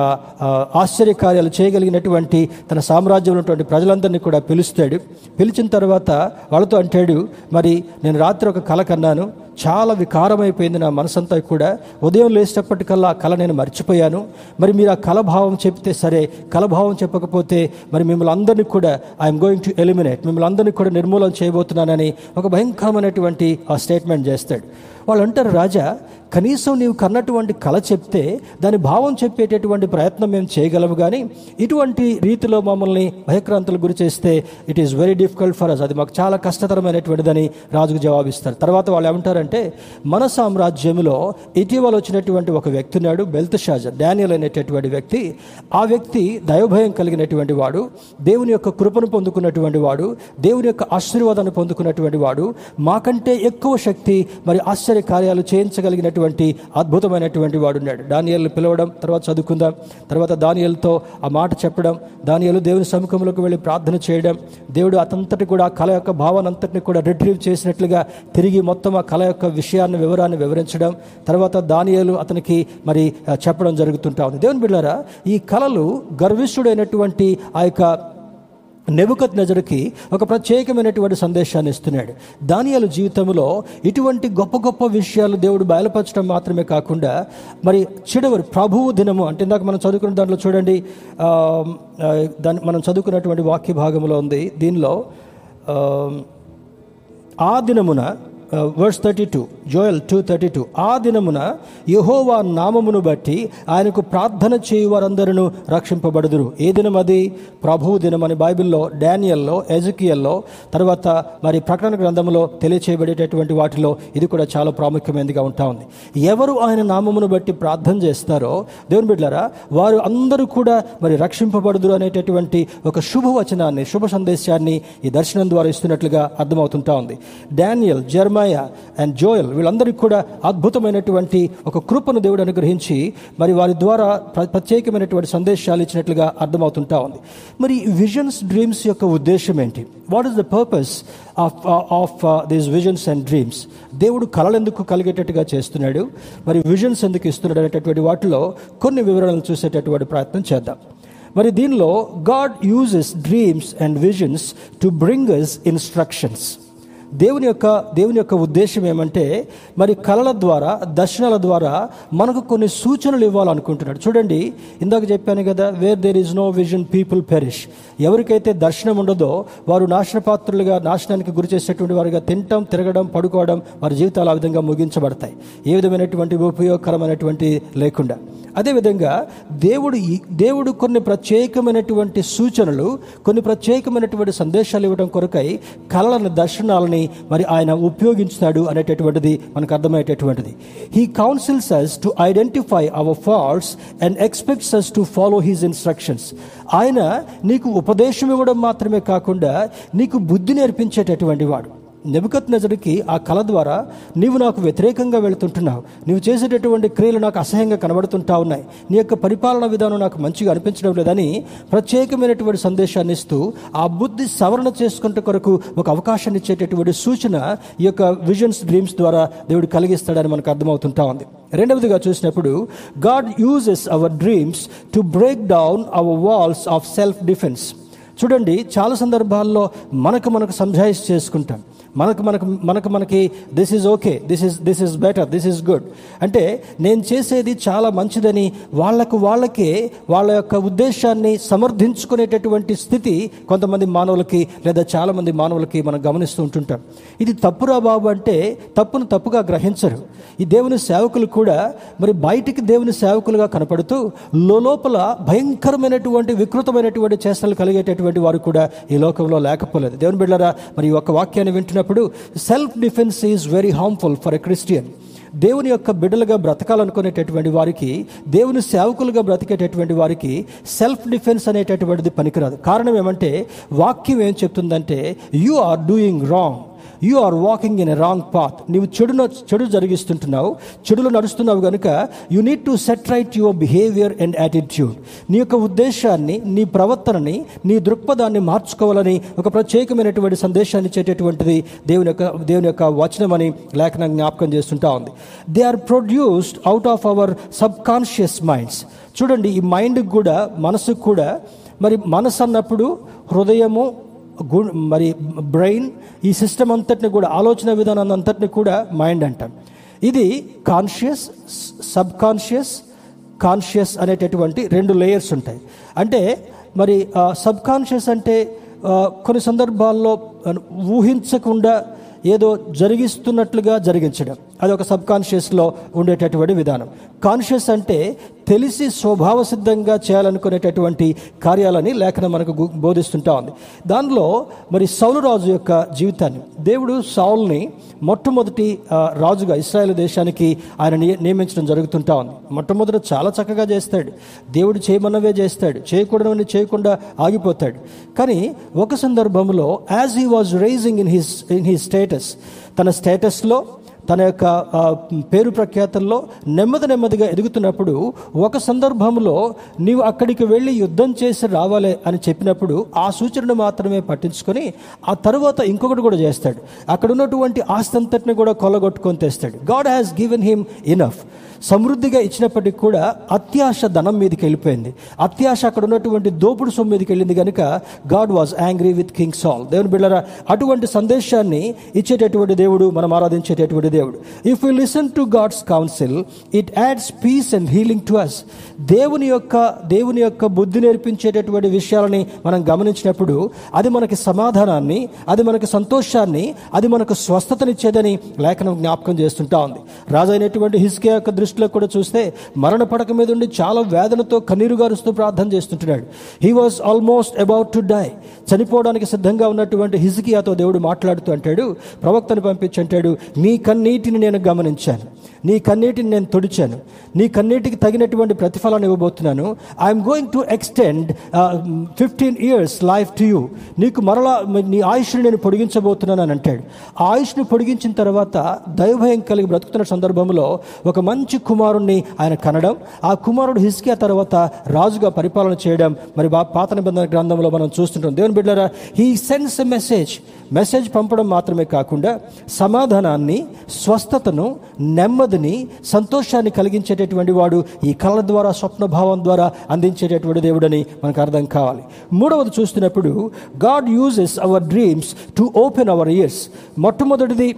Speaker 1: ఆశ్చర్యకార్యాలు చేయగలిగినటువంటి తన సామ్రాజ్యంలో ఉన్నటువంటి ప్రజలందరినీ కూడా పిలుస్తాడు. పిలిచిన తర్వాత వాళ్ళతో అంటాడు మరి నేను రాత్రి ఒక కళ కన్నాను. చాలా వికారమైపోయింది నా మనసంతా కూడా. ఉదయం లేచేటప్పటికల్లా ఆ కళ నేను మర్చిపోయాను. మరి మీరు ఆ కలభావం చెప్తే సరే. కలభావం చెప్పకపోతే మరి మిమ్మల్ని అందరినీ కూడా ఐఎమ్ గోయింగ్ టు ఎలిమినేట్ మిమ్మల్ని అందరినీ కూడా నిర్మూలన చేయబోతున్నానని ఒక భయంకరమైనటువంటి ఆ స్టేట్మెంట్ చేస్తాడు. వాళ్ళు అంటారు రాజా కనీసం నీవు కన్నటువంటి కళ చెప్తే దాని భావం చెప్పేటటువంటి ప్రయత్నం మేము చేయగలము కానీ ఇటువంటి రీతిలో మమ్మల్ని భయక్రాంతులు గురి చేస్తే it is very difficult for us అది మాకు చాలా కష్టతరమైనటువంటిదని రాజుకు జవాబిస్తారు. తర్వాత వాళ్ళు ఏమంటారంటే మన సామ్రాజ్యంలో ఇటీవల వచ్చినటువంటి ఒక వ్యక్తి ఉన్నాడు బెల్త్ షాజర్ డానియల్ అనేటటువంటి వ్యక్తి. ఆ వ్యక్తి దైవభయం కలిగినటువంటి వాడు దేవుని యొక్క కృపను పొందుకున్నటువంటి వాడు దేవుని యొక్క ఆశీర్వాదాన్ని పొందుకున్నటువంటి వాడు. మాకంటే ఎక్కువ శక్తి మరి ఆశ్చర్య కార్యాలు చేయించగలిగినటువంటి అద్భుతమైనటువంటి వాడున్నాడు. ఉన్నాడు పిలవడం తర్వాత చదువుకుందాం తర్వాత దానియలతో ఆ మాట చెప్పడం దానియలు దేవుని సముఖంలోకి వెళ్ళి ప్రార్థన చేయడం దేవుడు అతంతటి కూడా ఆ కళ యొక్క భావనంతటిని కూడా రిట్రీవ్ చేసినట్లుగా తిరిగి మొత్తం ఆ కళ యొక్క విషయాన్ని వివరాన్ని వివరించడం తర్వాత దానియలు అతనికి మరి చెప్పడం జరుగుతుంటా ఉంది. దేవుని బిళ్ళారా ఈ కళలు గర్విష్ఠుడైనటువంటి ఆ యొక్క నెబుకత్ నజరుకి ఒక ప్రత్యేకమైనటువంటి సందేశాన్ని ఇస్తున్నాడు. దానియాల జీవితంలో ఇటువంటి గొప్ప గొప్ప విషయాలు దేవుడు బయలుపరచడం మాత్రమే కాకుండా మరి చిడవరి ప్రభువు దినము అంటే ఇందాక మనం చదువుకున్న దాంట్లో చూడండి దాని దాన్ని మనం చదువుకున్నటువంటి వాక్య భాగంలో ఉంది. దీనిలో ఆ దినమున verse thirty two Joel two thirty two ఆ దినమున యహోవా నామమును బట్టి ఆయనకు ప్రార్థన చేయు వారందరూ రక్షింపబడుదురు. ఏ దినం అది? ప్రభువు దినం అని బైబిల్లో డానియల్లో ఎజకియల్లో తర్వాత మరి ప్రకటన గ్రంథంలో తెలియచేయబడేటటువంటి వాటిలో ఇది కూడా చాలా ప్రాముఖ్యమైనదిగా ఉంటా ఉంది. ఎవరు ఆయన నామమును బట్టి ప్రార్థన చేస్తారో దేవుని బిడ్డారా వారు అందరూ కూడా మరి రక్షింపబడుదురు అనేటటువంటి ఒక శుభవచనాన్ని శుభ సందేశాన్ని ఈ దర్శనం ద్వారా ఇస్తున్నట్లుగా అర్థమవుతుంటా ఉంది. డానియల్ జర్మయ అండ్ జోయల్ వీళ్ళందరికీ కూడా అద్భుతమైనటువంటి ఒక కృపను దేవుడు అనుగ్రహించి మరి వారి ద్వారా ప్ర- ప్రత్యేకమైనటువంటి సందేశాలు ఇచ్చినట్లుగా అర్థమవుతుంటా ఉంది. మరి విజన్స్ డ్రీమ్స్ యొక్క ఉద్దేశం ఏంటి? What is the purpose of of these visions and dreams దేవుడు కళలు ఎందుకు కలిగేటట్టుగా చేస్తున్నాడు? మరి విజన్స్ ఎందుకు ఇస్తున్నాడు అనేటటువంటి వాటిలో కొన్ని వివరాలను చూసేటటువంటి ప్రయత్నం చేద్దాం. మరి దీనిలో God uses dreams and visions to bring us instructions దేవుని యొక్క దేవుని యొక్క ఉద్దేశం ఏమంటే మరి కళల ద్వారా దర్శనాల ద్వారా మనకు కొన్ని సూచనలు ఇవ్వాలనుకుంటున్నాడు. చూడండి ఇందాక చెప్పాను కదా where there is no vision people perish ఎవరికైతే దర్శనం ఉండదో వారు నాశనపాత్రులుగా నాశనానికి గురి చేసేటువంటి వారుగా తినటం తిరగడం పడుకోవడం వారి జీవితాలు ఆ విధంగా ముగించబడతాయి. ఏ విధమైనటువంటి ఉపయోగకరమైనటువంటి లేకుండా. అదేవిధంగా దేవుడు ఈ- దేవుడు కొన్ని ప్రత్యేకమైనటువంటి సూచనలు కొన్ని ప్రత్యేకమైనటువంటి సందేశాలు ఇవ్వడం కొరకై కళలను దర్శనాలని మరి ఆయన ఉపయోగించుతాడు అనేటటువంటిది మనకు అర్థమయ్యేటటువంటిది. He counsels us to identify our faults and expects us to follow his instructions ఆయన నీకు ఉపదేశం ఇవ్వడం మాత్రమే కాకుండా నీకు బుద్ధి నేర్పించేటటువంటి వాడు. నెబుకత్ నజరుకి ఆ కళ ద్వారా నీవు నాకు వ్యతిరేకంగా వెళుతుంటున్నావు. నీవు చేసేటటువంటి క్రియలు నాకు అసహ్యంగా కనబడుతుంటా ఉన్నాయి. నీ యొక్క పరిపాలన విధానం నాకు మంచిగా అనిపించడం లేదని ప్రత్యేకమైనటువంటి సందేశాన్ని ఇస్తూ ఆ బుద్ధి సవరణ చేసుకుంటే కొరకు ఒక అవకాశాన్ని ఇచ్చేటటువంటి సూచన ఈ యొక్క విజన్స్ డ్రీమ్స్ ద్వారా దేవుడు కలిగిస్తాడని మనకు అర్థమవుతుంటా ఉంది. రెండవదిగా చూసినప్పుడు God uses our dreams to break down our walls of self defence చూడండి చాలా సందర్భాల్లో మనకు మనకు సంజాయిష్ చేసుకుంటాం. మనకు మనకు మనకు మనకి this is okay this is this is better this is good అంటే నేను చేసేది చాలా మంచిదని వాళ్ళకు వాళ్ళకే వాళ్ళ యొక్క ఉద్దేశాన్ని సమర్థించుకునేటటువంటి స్థితి కొంతమంది మానవులకి లేదా చాలామంది మానవులకి మనం గమనిస్తూ ఉంటుంటాం. ఇది తప్పురా బాబు అంటే తప్పును తప్పుగా గ్రహించరు. ఈ దేవుని సేవకులు కూడా మరి బయటికి దేవుని సేవకులుగా కనపడుతూ లోపల భయంకరమైనటువంటి వికృతమైనటువంటి చేష్టలు కలిగేటటువంటి వారు కూడా ఈ లోకంలో లేకపోలేదు. దేవుని బిడ్డరా మరి ఈ వాక్యాన్ని వాక్యాన్ని వింటున్నప్పుడు self defence is very harmful for a Christian దేవుని యొక్క బిడ్డలుగా బ్రతకాలనుకునేటటువంటి వారికి దేవుని సేవకులుగా బ్రతికేటటువంటి వారికి సెల్ఫ్ డిఫెన్స్ అనేటటువంటిది పనికిరాదు. కారణం ఏమంటే వాక్యం ఏం చెప్తుందంటే you are doing wrong you are walking in a wrong path నీవు చెడు చెడు జరిగిస్తుంటున్నావు. చెడులో నడుస్తున్నావు కనుక you need to set right your behaviour and attitude నీ యొక్క ఉద్దేశాన్ని నీ ప్రవర్తనని నీ దృక్పథాన్ని మార్చుకోవాలని ఒక ప్రత్యేకమైనటువంటి సందేశాన్ని ఇచ్చేటటువంటిది దేవుని యొక్క దేవుని యొక్క వచనం అని లేఖనం జ్ఞాపకం చేస్తుంటా ఉంది. They are produced out of our subconscious minds చూడండి ఈ మైండ్కి కూడా మనసుకు కూడా మరి మనసు అన్నప్పుడు హృదయము గు- మరి బ్రెయిన్ ఈ సిస్టమ్ అంతటిని కూడా ఆలోచన విధానం అంతటిని కూడా మైండ్ అంటాం. ఇది కాన్షియస్ సబ్ కాన్షియస్ కాన్షియస్ అనేటటువంటి రెండు లేయర్స్ ఉంటాయి. అంటే మరి సబ్ కాన్షియస్ అంటే కొన్ని సందర్భాల్లో ఊహించకుండా ఏదో జరిగిస్తున్నట్లుగా జరిగించడం. అది ఒక సబ్ కాన్షియస్లో ఉండేటటువంటి విధానం. కాన్షియస్ అంటే తెలిసి స్వభావ సిద్ధంగా చేయాలనుకునేటటువంటి కార్యాలని లేఖనం మనకు బోధిస్తుంటా ఉంది. దానిలో మరి సౌలు రాజు యొక్క జీవితాన్ని దేవుడు సౌల్ని మొట్టమొదటి రాజుగా ఇస్రాయేల్ దేశానికి ఆయన నియమించడం జరుగుతుంటా ఉంది. మొట్టమొదట చాలా చక్కగా చేస్తాడు. దేవుడు చేయమన్నవే చేస్తాడు. చేయకూడదని చేయకుండా ఆగిపోతాడు. కానీ ఒక సందర్భంలో as he was rising in his in he status తన స్టేటస్లో తన యొక్క పేరు ప్రఖ్యాతల్లో నెమ్మది నెమ్మదిగా ఎదుగుతున్నప్పుడు ఒక సందర్భంలో నీవు అక్కడికి వెళ్ళి యుద్ధం చేసి రావాలి అని చెప్పినప్పుడు ఆ సూచనను మాత్రమే పట్టించుకొని ఆ తర్వాత ఇంకొకటి కూడా చేస్తాడు. అక్కడ ఉన్నటువంటి ఆస్తి అంతటిని కూడా కొల్లగొట్టుకొని తెస్తాడు. God has given him enough సమృద్ధిగా ఇచ్చినప్పటికీ కూడా అత్యాశ ధనం మీదకి వెళ్ళిపోయింది. అత్యాశ అక్కడ ఉన్నటువంటి దోపుడు సొమ్ము మీదకి వెళ్ళింది కనుక God was angry with King Saul దేవుని బిళ్ళరా అటువంటి సందేశాన్ని ఇచ్చేటటువంటి దేవుడు మనం ఆరాధించేటటువంటి దేవుడు. If you listen to God's counsel it adds peace and healing to us దేవుని యొక్క దేవుని యొక్క బుద్ధి నేర్పించేటటువంటి విషయాలని మనం గమనించినప్పుడు అది మనకి సమాధానాన్ని అది మనకి సంతోషాన్ని అది మనకు స్వస్థతనిచ్చేదని లేఖనం జ్ఞాపకం చేస్తుంటా ఉంది. రాజైనటువంటి హిస్కే యొక్క దృష్టిలో కూడా చూస్తే మరణ పడక మీద ఉండి చాలా వేదనతో కన్నీరు గారుస్తూ ప్రార్థన చేస్తుంటున్నాడు. He was almost about to die చనిపోవడానికి సిద్ధంగా ఉన్నటువంటి హిజికియాతో దేవుడు మాట్లాడుతూ అంటాడు ప్రవక్తను పంపించి అంటాడు నీ కన్నీటిని నేను గమనించాను. నీ కన్నీటిని నేను తొడిచాను. నీ కన్నీటికి తగినటువంటి ప్రతిఫలాన్ని ఇవ్వబోతున్నాను. I'm going to extend fifteen years life to you నీకు మరలా నీ ఆయుష్ని నేను పొడిగించబోతున్నాను అని అంటాడు. ఆ ఆయుష్ని పొడిగించిన తర్వాత దైవభయం కలిగి బ్రతుకుతున్న సందర్భంలో ఒక మంచి కుమారుణ్ణి ఆయన కనడం ఆ కుమారుడు హిస్కియా తర్వాత రాజుగా పరిపాలన చేయడం. మరి బా- పాత నిబంధన గ్రంథంలో మనం చూస్తుంటాం. దేవుని బిడ్డరా he sends a message message పంపడం మాత్రమే కాకుండా సమాధానాన్ని స్వస్థతను నెమ్మదిని సంతోషాన్ని కలిగించేటటువంటి వాడు ఈ కళ ద్వారా స్వప్న భావం ద్వారా అందించేటటువంటి దేవుడని మనకు అర్థం కావాలి. మూడవది చూస్తున్నప్పుడు God uses our dreams to open our ears మొట్టమొదటిది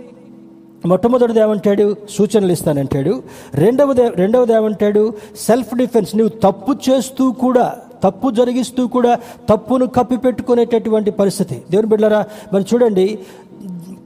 Speaker 1: మొట్టమొదటిది ఏమంటాడు? సూచనలు ఇస్తానంటాడు. రెండవది రెండవది ఏమంటాడు? Self defence. నువ్వు తప్పు చేస్తూ కూడా తప్పు జరిగిస్తూ కూడా తప్పును కప్పిపెట్టుకునేటటువంటి పరిస్థితి. దేవుని బిడ్డలారా మరి చూడండి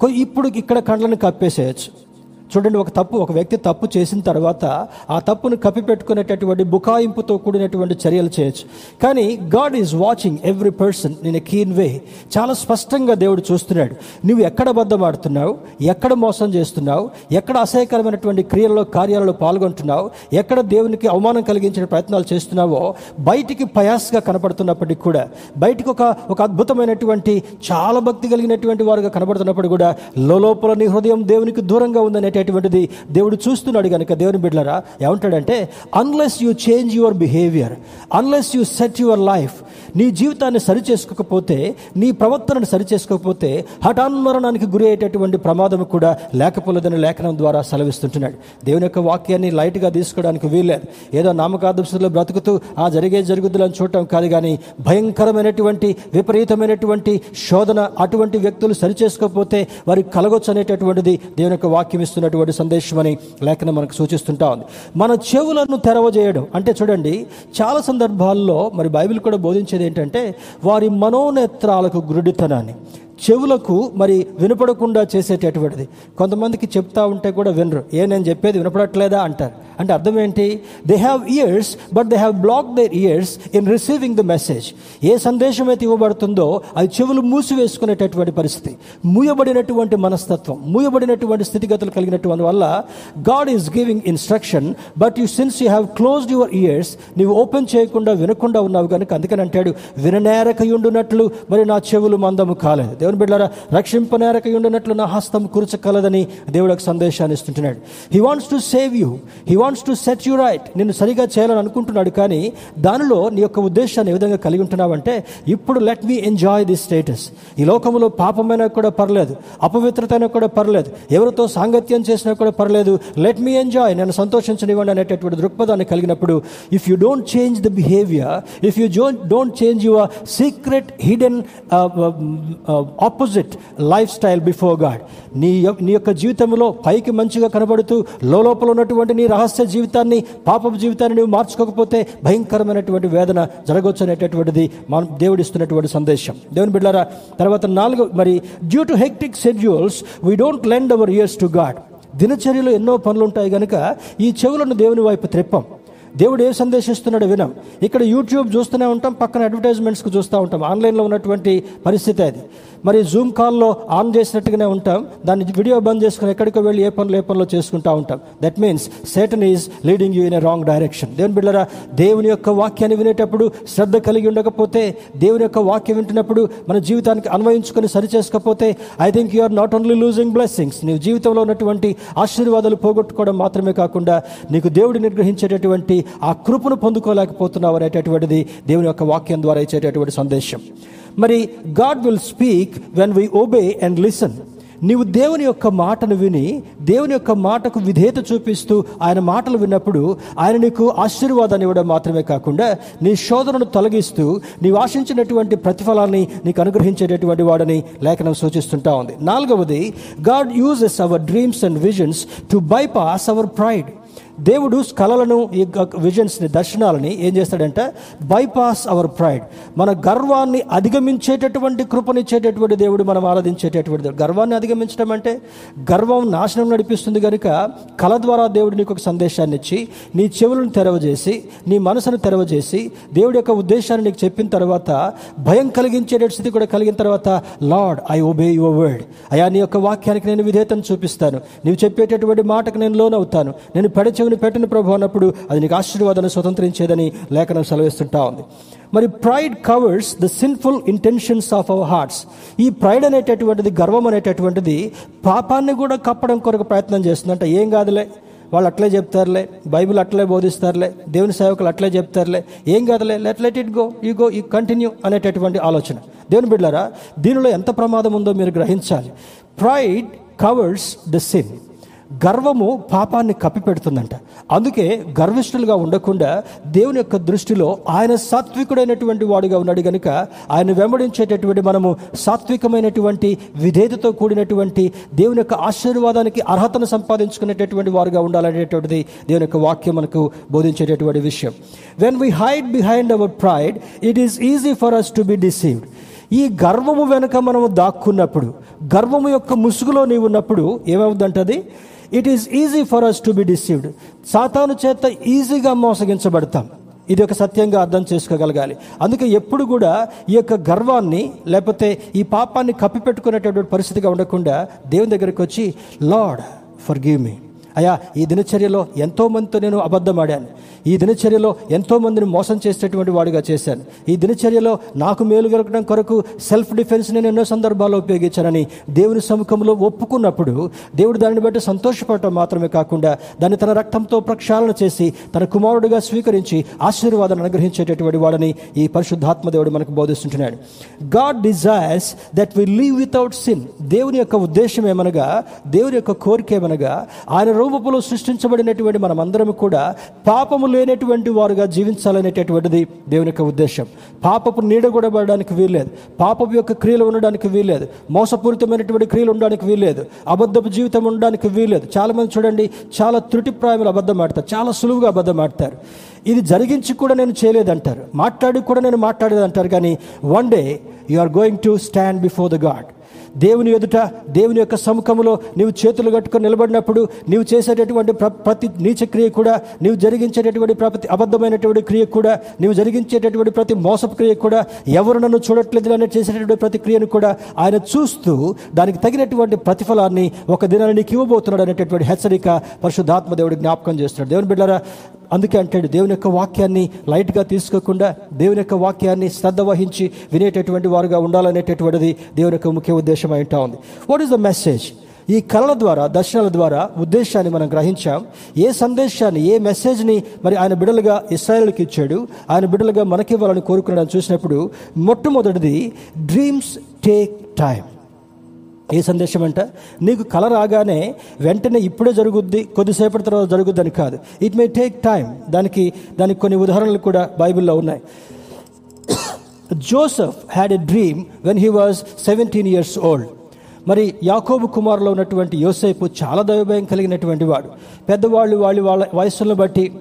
Speaker 1: ఇప్పుడు ఇక్కడ కండ్లను కప్పేసేయచ్చు. చూడండి ఒక తప్పు ఒక వ్యక్తి తప్పు చేసిన తర్వాత ఆ తప్పును కప్పిపెట్టుకునేటటువంటి బుకాయింపుతో కూడినటువంటి చర్యలు చేయొచ్చు. కానీ God is watching every person నేను కీన్ వే. చాలా స్పష్టంగా దేవుడు చూస్తున్నాడు. నువ్వు ఎక్కడ బద్దమాడుతున్నావు? ఎక్కడ మోసం చేస్తున్నావు? ఎక్కడ అసహ్యకరమైనటువంటి క్రియలలో కార్యాలలో పాల్గొంటున్నావు? ఎక్కడ దేవునికి అవమానం కలిగించిన ప్రయత్నాలు చేస్తున్నావో బయటికి పయాస్గా కనపడుతున్నప్పటికీ కూడా బయటికి ఒక ఒక అద్భుతమైనటువంటి చాలా భక్తి కలిగినటువంటి వారుగా కనబడుతున్నప్పుడు కూడా లోపల నీ హృదయం దేవునికి దూరంగా అనేటువంటిది దేవుడు చూస్తున్నాడు కనుక దేవుని బిడ్డలరా ఏమంటాడంటే unless you change your behaviour unless you set your life నీ జీవితాన్ని సరిచేసుకోకపోతే నీ ప్రవర్తనను సరిచేసుకోకపోతే హఠాన్మరణానికి గురి అయ్యేటటువంటి ప్రమాదం కూడా లేకపోలేదని లేఖనం ద్వారా సెలవిస్తుంటున్నాడు. దేవుని యొక్క వాక్యాన్ని లైట్గా తీసుకోవడానికి వీల్లేదు. ఏదో నామకాదర్శంలో బ్రతుకుతూ ఆ జరిగే జరుగుద్దులని చూడటం కాదు కానీ భయంకరమైనటువంటి విపరీతమైనటువంటి శోధన అటువంటి వ్యక్తులు సరిచేసుకోకపోతే వారికి కలగొచ్చు అనేటటువంటిది దేవుని యొక్క వాక్యం ఇచ్చినటువంటి సందేశం అని లేఖనం మనకు సూచిస్తుంటా ఉంది. మన చెవులను తెరవజేయడం. అంటే చూడండి చాలా సందర్భాల్లో మరి బైబిల్ కూడా బోధించేది ఏంటంటే వారి మనోనేత్రాలకు గురుడితనాన్ని. చెవులకు మరి వినపడకుండా చేసేటటువంటిది కొంతమందికి చెప్తా ఉంటే కూడా వినరు. ఏ నేను చెప్పేది వినపడట్లేదా అంటారు. అంటే అర్థం ఏంటి? They have ears but they have block their ears in receiving the message ఏ సందేశం అయితే ఇవ్వబడుతుందో అది చెవులు మూసివేసుకునేటటువంటి పరిస్థితి. మూయబడినటువంటి మనస్తత్వం మూయబడినటువంటి స్థితిగతులు కలిగినటువంటి వల్ల God is giving instruction but you since you have closed your ears నీవు ఓపెన్ చేయకుండా వినకుండా ఉన్నావు కనుక అందుకని అంటాడు విననేరకయుండునట్లు మరి నా చెవులు మందము కాలేదు. దేవుని బిడ్డారా రక్షింపనేరకయుండునట్లు నా హస్తం కూర్చకలదని దేవుడు ఒక సందేశాన్ని ఇస్తుంటున్నాడు. He wants to save you he wants to set you right నేను సరిగా చేయాలని అనుకుంటున్నాడు కానీ దానిలో నీ యొక్క ఉద్దేశాన్ని ఏ విధంగా కలిగి ఉంటున్నావంటే ఇప్పుడు let me enjoy the status ఈ లోకంలో పాపమైనా కూడా పర్లేదు అపవిత్రత అయినా కూడా పర్లేదు ఎవరితో సాంగత్యం చేసినా కూడా పర్లేదు లెట్ మీ ఎంజాయ్ నేను సంతోషించనివ్వండి అనేటటువంటి దృక్పథాన్ని కలిగినప్పుడు if you don't change the behaviour if you don't change your secret hidden opposite lifestyle before God నీ నీ యొక్క జీవితంలో పైకి మంచిగా కనబడుతూ లోపల ఉన్నటువంటి నీ రహస్య జీవితాన్ని పాపపు జీవితాన్ని నువ్వు మార్చుకోకపోతే భయంకరమైనటువంటి వేదన జరగవచ్చు అనేటటువంటిది మనం దేవుడిస్తున్నటువంటి సందేశం. దేవుని బిడ్డారా తర్వాత నాలుగు మరి due to hectic schedules we don't lend our ears to God దినచర్యలో ఎన్నో పనులు ఉంటాయి కనుక ఈ చెవులను దేవుని వైపు త్రిప్పం. దేవుడు ఏ సందేశిస్తున్నాడో వినం. ఇక్కడ యూట్యూబ్ చూస్తూనే ఉంటాం పక్కన అడ్వర్టైజ్మెంట్స్కి చూస్తూ ఉంటాం. ఆన్లైన్లో ఉన్నటువంటి పరిస్థితి అది. మరి జూమ్ కాల్లో ఆన్ చేసినట్టుగానే ఉంటాం. దాన్ని వీడియో బంద్ చేసుకుని ఎక్కడికో వెళ్ళి ఏ పనులు ఏ పనులు చేసుకుంటూ ఉంటాం. That means Satan is leading you in a wrong direction దేవుని బిళ్ళరా దేవుని యొక్క వాక్యాన్ని వినేటప్పుడు శ్రద్ధ కలిగి ఉండకపోతే దేవుని యొక్క వాక్యం వింటున్నప్పుడు మన జీవితానికి అన్వయించుకొని సరి చేసుకోకపోతే I think you are not only losing blessings నీ జీవితంలో ఉన్నటువంటి ఆశీర్వాదాలు పోగొట్టుకోవడం మాత్రమే కాకుండా నీకు దేవుడు నిర్గ్రహించేటటువంటి ఆ కృపను పొందుకోలేకపోతున్నావు అనేటటువంటిది దేవుని యొక్క వాక్యం ద్వారా ఇచ్చేటటువంటి సందేశం. మరి God will speak when we obey and listen. నీవు దేవుని యొక్క మాటను విని దేవుని యొక్క మాటకు విధేయత చూపిస్తూ ఆయన మాటలు విన్నప్పుడు ఆయన నీకు ఆశీర్వాదాన్ని ఇవ్వడం మాత్రమే కాకుండా నీ శోధనను తొలగిస్తూ నీవు ఆశించినటువంటి ప్రతిఫలాన్ని నీకు అనుగ్రహించేటటువంటి వాడని లేఖనం సూచిస్తుంటా ఉంది. నాలుగవది God uses our dreams and visions to bypass our pride. దేవుడు కళలను ఈ విజన్స్ని దర్శనాలని ఏం చేస్తాడంటే బైపాస్ అవర్ ప్రైడ్ మన గర్వాన్ని అధిగమించేటటువంటి కృపనిచ్చేటటువంటి దేవుడు మనం ఆరాధించేటటువంటి గర్వాన్ని అధిగమించడం అంటే గర్వం నాశనం నడిపిస్తుంది కనుక కళ ద్వారా దేవుడు నీకు ఒక సందేశాన్ని ఇచ్చి నీ చెవులను తెరవజేసి నీ మనసును తెరవజేసి దేవుడి యొక్క ఉద్దేశాన్ని నీకు చెప్పిన తర్వాత భయం కలిగించేటటువంటి స్థితి కూడా కలిగిన తర్వాత Lord I obey your word అయా నీ యొక్క వాక్యానికి నేను విధేయతను చూపిస్తాను. నీవు చెప్పేటటువంటి మాటకు నేను లోనవుతాను. నేను పెడచే చెవిని పెట్టిన ప్రభు అన్నప్పుడు అది నీకు ఆశీర్వాదాన్ని స్వతంత్రించేదని లేఖనం సెలవిస్తుంటా ఉంది. మరి pride covers the sinful intentions of our hearts ఈ ప్రైడ్ అనేటటువంటిది గర్వం అనేటటువంటిది పాపాన్ని కూడా కప్పడం కొరకు ప్రయత్నం చేస్తుంది అంటే ఏం కాదులే. వాళ్ళు అట్లే చెప్తారులే. బైబిల్ అట్లే బోధిస్తారులే. దేవుని సేవకులు అట్లే చెప్తారులే. ఏం కాదులే. లెట్ లెట్ ఇట్ గో ఈ గో ఈ కంటిన్యూ అనేటటువంటి ఆలోచన. దేవుని బిడ్డారా దీనిలో ఎంత ప్రమాదం ఉందో మీరు గ్రహించాలి. ప్రైడ్ కవర్స్ ద సిన్ గర్వము పాపాన్ని కప్పిపెడుతుందంట. అందుకే గర్విష్ఠులుగా ఉండకుండా దేవుని యొక్క దృష్టిలో ఆయన సాత్వికుడైనటువంటి వాడుగా ఉన్నాడు కనుక ఆయన వెంబడించేటటువంటి మనము సాత్వికమైనటువంటి విధేయతతో కూడినటువంటి దేవుని యొక్క ఆశీర్వాదానికి అర్హతను సంపాదించుకునేటటువంటి వారుగా ఉండాలనేటువంటిది దేవుని యొక్క వాక్యం మనకు బోధించేటటువంటి విషయం. When we hide behind our pride it is easy for us to be deceived ఈ గర్వము వెనుక మనము దాక్కున్నప్పుడు గర్వము యొక్క ముసుగులో నీవు ఉన్నప్పుడు ఏమవుతుందంటది? It is easy for us to be deceived సాతాను చేత ఈజీగా మోసగించబడతాం. ఇది ఒక సత్యంగా అర్థం చేసుకోగలగాలి. అందుకే ఎప్పుడు కూడా ఈ యొక్క గర్వాన్ని లేకపోతే ఈ పాపాన్ని కప్పిపెట్టుకునేటటువంటి పరిస్థితిగా ఉండకుండా దేవుని దగ్గరికి వచ్చి లార్డ్ ఫర్ గివ్ మీ అయ్యా ఈ దినచర్యలో ఎంతో మందితో నేను అబద్ధమాడాను ఈ దినచర్యలో ఎంతో మందిని మోసం చేసేటటువంటి వాడిగా చేశాను. ఈ దినచర్యలో నాకు మేలు కలగడం కొరకు సెల్ఫ్ డిఫెన్స్ నేను ఎన్నో సందర్భాల్లో ఉపయోగించానని దేవుని సముఖంలో ఒప్పుకున్నప్పుడు దేవుడు దానిని బట్టి సంతోషపడటం మాత్రమే కాకుండా దాన్ని తన రక్తంతో ప్రక్షాళన చేసి తన కుమారుడిగా స్వీకరించి ఆశీర్వాదాన్ని అనుగ్రహించేటటువంటి వాడని ఈ పరిశుద్ధాత్మ దేవుడు మనకు బోధిస్తుంటున్నాడు. God desires that we live without sin దేవుని యొక్క ఉద్దేశం ఏమనగా దేవుని యొక్క కోరిక ఏమనగా ఆయన రూపంలో సృష్టించబడినటువంటి మనమందరం కూడా పాపము లేనటువంటి వారుగా జీవించాలనేటటువంటిది దేవుని యొక్క ఉద్దేశం. పాపపు నీడ కూడా పడడానికి వీల్లేదు. పాపపు యొక్క క్రియలు ఉండడానికి వీల్లేదు. మోసపూరితమైనటువంటి క్రియలు ఉండడానికి వీల్లేదు. అబద్ధపు జీవితం ఉండడానికి వీల్లేదు. చాలామంది చూడండి చాలా త్రుటిప్రాయములు అబద్ధం ఆడతారు. చాలా సులువుగా అబద్ధం ఆడతారు. ఇది జరిగించి కూడా నేను చేయలేదంటారు. మాట్లాడి కూడా నేను మాట్లాడేదంటారు కానీ one day you are going to stand before the God. దేవుని ఎదుట దేవుని యొక్క సముఖంలో నీవు చేతులు కట్టుకొని నిలబడినప్పుడు నీవు చేసేటటువంటి ప్ర- ప్రతి నీచ క్రియ కూడా నీవు జరిగించేటటువంటి ప్రతి అబద్ధమైనటువంటి క్రియ కూడా నీవు జరిగించేటటువంటి ప్రతి మోసపు క్రియ కూడా ఎవరు నన్ను చూడట్లేదు అని చేసేటటువంటి ప్రతి క్రియను కూడా ఆయన చూస్తూ దానికి తగినటువంటి ప్రతిఫలాన్ని ఒక దినాన్ని నీకు ఇవ్వబోతున్నాడు అనేటటువంటి హెచ్చరిక పరిశుద్ధాత్మ దేవుడు జ్ఞాపకం చేస్తున్నాడు. దేవుని బిడ్డారా అందుకే అంటాడు దేవుని యొక్క వాక్యాన్ని లైట్గా తీసుకోకుండా దేవుని యొక్క వాక్యాన్ని శ్రద్ధ వహించి వినేటటువంటి వారుగా ఉండాలనేటటువంటిది దేవుని యొక్క ముఖ్య ఉద్దేశం అయింటా ఉంది. వాట్ ఈస్ ద మెసేజ్ ఈ కళల ద్వారా దర్శనాల ద్వారా ఉద్దేశాన్ని మనం గ్రహించాం. ఏ సందేశాన్ని ఏ మెసేజ్ని మరి ఆయన బిడలుగా ఇస్రాయల్కి ఇచ్చాడు ఆయన బిడలుగా మనకివ్వాలని కోరుకున్నాడని చూసినప్పుడు మొట్టమొదటిది డ్రీమ్స్ టేక్ టైం ఏ సందేశం అంట నీకు కళ రాగానే వెంటనే ఇప్పుడే జరుగుద్ది కొద్దిసేపటి తర్వాత జరుగుద్ది అని కాదు. ఇట్ మే టేక్ టైం దానికి దానికి కొన్ని ఉదాహరణలు కూడా బైబిల్లో ఉన్నాయి. Joseph had a dream when he was seventeen years old మరి యాకోబు కుమార్లో ఉన్నటువంటి యోసేపు చాలా దైవభయం కలిగినటువంటి వాడు. పెద్దవాళ్ళు వాళ్ళు వాళ్ళ వయస్సులను బట్టి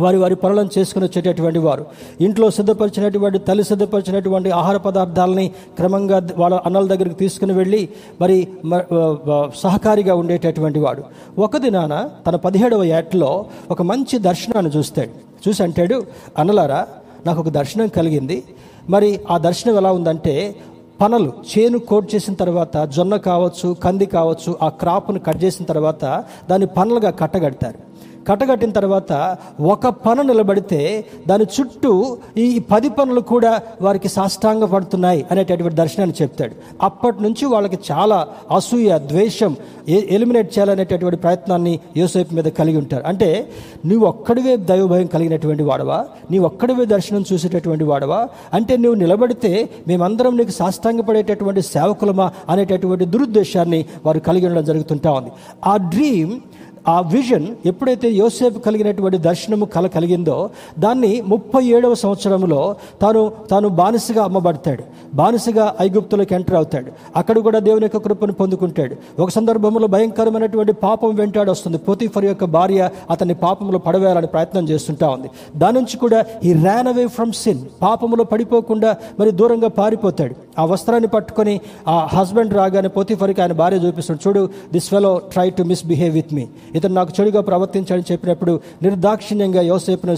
Speaker 1: వారి వారి పనులను చేసుకుని వచ్చేటటువంటి వారు. ఇంట్లో సిద్ధపరిచినటువంటి తల్లి సిద్ధపరిచినటువంటి ఆహార పదార్థాలని క్రమంగా వాళ్ళ అన్నల దగ్గరికి తీసుకుని వెళ్ళి మరి మ- సహకారిగా ఉండేటటువంటి వాడు. ఒక దినాన తన పదిహేడవ ఏటలో ఒక మంచి దర్శనాన్ని చూస్తాడు చూసి అంటాడు అన్నలారా నాకు ఒక దర్శనం కలిగింది. మరి ఆ దర్శనం ఎలా ఉందంటే పనలు చేను కోట్ చేసిన తర్వాత జొన్న కావచ్చు కంది కావచ్చు ఆ క్రాప్ను కట్ చేసిన తర్వాత దాన్ని పనులుగా కట్టగడతారు. కట్టగట్టిన తర్వాత ఒక పన నిలబడితే దాని చుట్టూ ఈ పది పనులు కూడా వారికి సాష్టాంగ పడుతున్నాయి అనేటటువంటి దర్శనాన్ని చెప్తాడు. అప్పటి నుంచి వాళ్ళకి చాలా అసూయ ద్వేషం ఎలిమినేట్ చేయాలనేటటువంటి ప్రయత్నాన్ని యోసేపు మీద కలిగి ఉంటారు అంటే నువ్వు ఒక్కడివే దైవభయం కలిగినటువంటి వాడవా? నీవు ఒక్కడివే దర్శనం చూసేటటువంటి వాడవా? అంటే నువ్వు నిలబడితే మేమందరం నీకు సాష్టాంగపడేటటువంటి సేవకులమా? అనేటటువంటి దురుద్దేశాన్ని వారు కలిగి ఉండడం జరుగుతుంటా ఉంది. ఆ డ్రీమ్ ఆ విజన్ ఎప్పుడైతే యోసేపు కలిగినటువంటి దర్శనము కల కలిగిందో దాన్ని ముప్పై ఏడవ సంవత్సరంలో తాను తాను బానిసగా అమ్మబడతాడు. బానిసగా ఐగుప్తులకు ఎంటర్ అవుతాడు. అక్కడ కూడా దేవుని యొక్క కృపను పొందుకుంటాడు. ఒక సందర్భంలో భయంకరమైనటువంటి పాపం వెంటాడు వస్తుంది. పోతిఫర్ యొక్క భార్య అతన్ని పాపంలో పడవేయాలని ప్రయత్నం చేస్తుంటా ఉంది. దాని నుంచి కూడా ఈ ర్యాన్ అవే ఫ్రమ్ సిన్ పాపంలో పడిపోకుండా మరి దూరంగా పారిపోతాడు. ఆ వస్త్రాన్ని పట్టుకొని ఆ హస్బెండ్ రాగానే పోతిఫర్కి ఆయన భార్య చూపిస్తాడు చూడు this fellow try to misbehave with me ఇతను నాకు చెడుగా ప్రవర్తించాడని చెప్పినప్పుడు నిర్దాక్షిణ్యంగా యోసేపును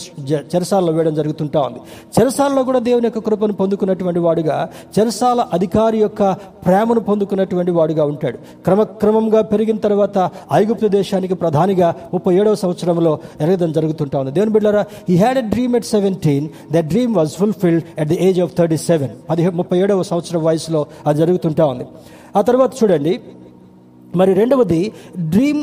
Speaker 1: చెరసాలలో వేయడం జరుగుతుంటా ఉంది. చెరసాలలో కూడా దేవుని యొక్క కృపను పొందుకున్నటువంటి వాడుగా చెరసాల అధికారి యొక్క ప్రేమను పొందుకున్నటువంటి వాడుగా ఉంటాడు. క్రమక్రమంగా పెరిగిన తర్వాత ఐగుప్తు దేశానికి ప్రధానిగా ముప్పై ఏడవ సంవత్సరంలో ఎరగడం జరుగుతుంటా ఉంది. దేవుని బిడ్డారా he had a dream at seventeen the dream was fulfilled at the age of thirty seven అది ముప్పై ఏడవ సంవత్సరం వయసులో అది జరుగుతుంటా ఉంది. ఆ తర్వాత చూడండి మరి రెండవది డ్రీమ్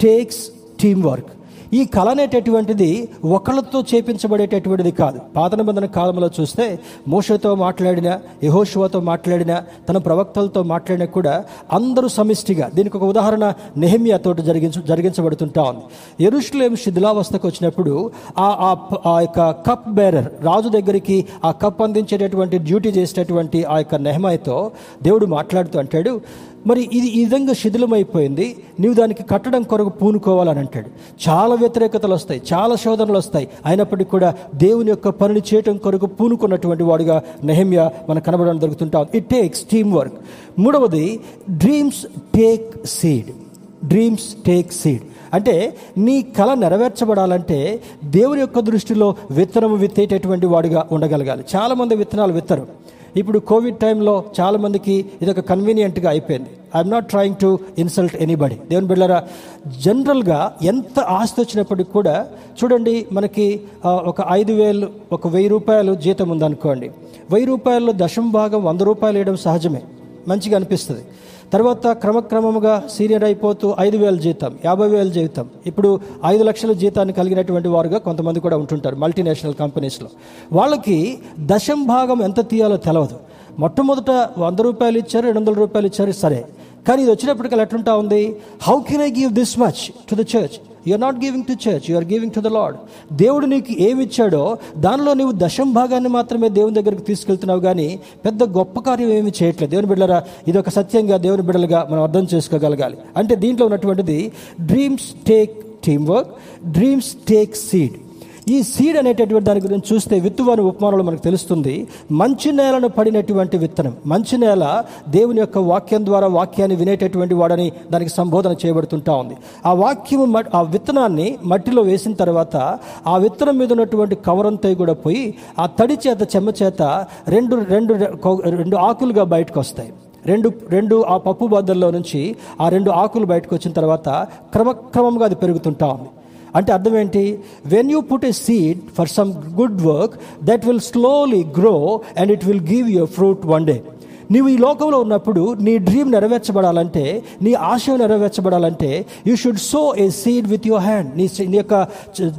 Speaker 1: టేక్స్ టీమ్ వర్క్ ఈ కళ అనేటటువంటిది ఒకళ్ళతో చేపించబడేటటువంటిది కాదు. పాత నిబంధన కాలంలో చూస్తే మోషతో మాట్లాడిన యహోషువతో మాట్లాడిన తన ప్రవక్తలతో మాట్లాడినా కూడా అందరూ సమిష్టిగా. దీనికి ఒక ఉదాహరణ నెహమియాతో జరిగించ జరిగించబడుతుంటా ఉంది. ఎరుషులేం శిథిలావస్థకు వచ్చినప్పుడు ఆ- ఆ యొక్క కప్ బేరర్ రాజు దగ్గరికి ఆ కప్ అందించేటటువంటి డ్యూటీ చేసేటటువంటి ఆ యొక్క నెహమాయతో దేవుడు మాట్లాడుతూ అంటాడు మరి ఇది ఈ విధంగా శిథిలమైపోయింది. నీవు దానికి కట్టడం కొరకు పూనుకోవాలని అంటాడు. చాలా వ్యతిరేకతలు వస్తాయి చాలా శోధనలు వస్తాయి. అయినప్పటికీ కూడా దేవుని యొక్క పనిని చేయటం కొరకు పూనుకున్నటువంటి వాడుగా నెహమ్య మనకు కనబడడం జరుగుతుంటాం ఇట్ టేక్స్ టీమ్ వర్క్ మూడవది dreams take seed dreams take seed అంటే నీ కళ నెరవేర్చబడాలంటే దేవుని యొక్క దృష్టిలో విత్తనము విత్తేటటువంటి వాడిగా ఉండగలగాలి. చాలామంది విత్తనాలు విత్తరు. ఇప్పుడు కోవిడ్ టైంలో చాలామందికి ఇది ఒక కన్వీనియంట్గా అయిపోయింది. I'm not trying to insult anybody దేవుని బిళ్ళరా జనరల్గా ఎంత ఆస్తి వచ్చినప్పటికి కూడా చూడండి మనకి ఒక ఐదు వేలు ఒక వెయ్యి రూపాయలు జీతం ఉందనుకోండి. వెయ్యి రూపాయల్లో దశం భాగం వంద రూపాయలు వేయడం సహజమే. మంచిగా అనిపిస్తుంది. తర్వాత క్రమక్రమముగా సీనియర్ అయిపోతూ ఐదు వేల జీతం యాభై వేల జీతం. ఇప్పుడు ఐదు లక్షల జీతాన్ని కలిగినటువంటి వారుగా కొంతమంది కూడా ఉంటుంటారు మల్టీనేషనల్ కంపెనీస్లో వాళ్ళకి దశం భాగం ఎంత తీయాలో తెలవదు. మొట్టమొదట వంద రూపాయలు ఇచ్చారు రెండు వందల రూపాయలు ఇచ్చారు సరే. కానీ ఇది వచ్చినప్పటికీ ఎట్లుంటా ఉంది? How can I give this much to the church you're not giving to church you're giving to the Lord దేవుడు నీకు ఏమి ఇచ్చాడో దానిలో నీవు దశం భాగాన్ని మాత్రమే దేవుని దగ్గరికి తీసుకెళ్తున్నావు కానీ పెద్ద గొప్ప కార్యం ఏమి చేయట్లేదు. దేవుని బిడ్డరా ఇది ఒక సత్యంగా దేవుని బిడ్డలుగా మనం అర్థం చేసుకోగలగాలి. అంటే దీంట్లో ఉన్నటువంటిది dreams take teamwork dreams take seed ఈ సీడ్ అనేటటువంటి దాని గురించి చూస్తే విత్తువాని ఉపమానంలో మనకు తెలుస్తుంది మంచి నేలను పడినటువంటి విత్తనం. మంచి నేల దేవుని యొక్క వాక్యం ద్వారా వాక్యాన్ని వినేటటువంటి వాడని దానికి సంబోధన చేయబడుతుంటా ఉంది. ఆ వాక్యము ఆ విత్తనాన్ని మట్టిలో వేసిన తర్వాత ఆ విత్తనం మీద ఉన్నటువంటి కవరంతో కూడా పోయి ఆ తడి చేత చెమ్మ చేత రెండు రెండు రెండు ఆకులుగా బయటకు వస్తాయి రెండు రెండు ఆ పప్పు బద్దల్లో నుంచి ఆ రెండు ఆకులు బయటకు వచ్చిన తర్వాత క్రమక్రమంగా అది పెరుగుతుంటా ఉంది. అంటే అర్థం ఏంటి? When you put a seed for some good work that will slowly grow and it will give you fruit one day నీవు ఈ లోకంలో ఉన్నప్పుడు నీ డ్రీమ్ నెరవేర్చబడాలంటే నీ ఆశయం నెరవేర్చబడాలంటే you should sow a seed with your hand నీ నీ యొక్క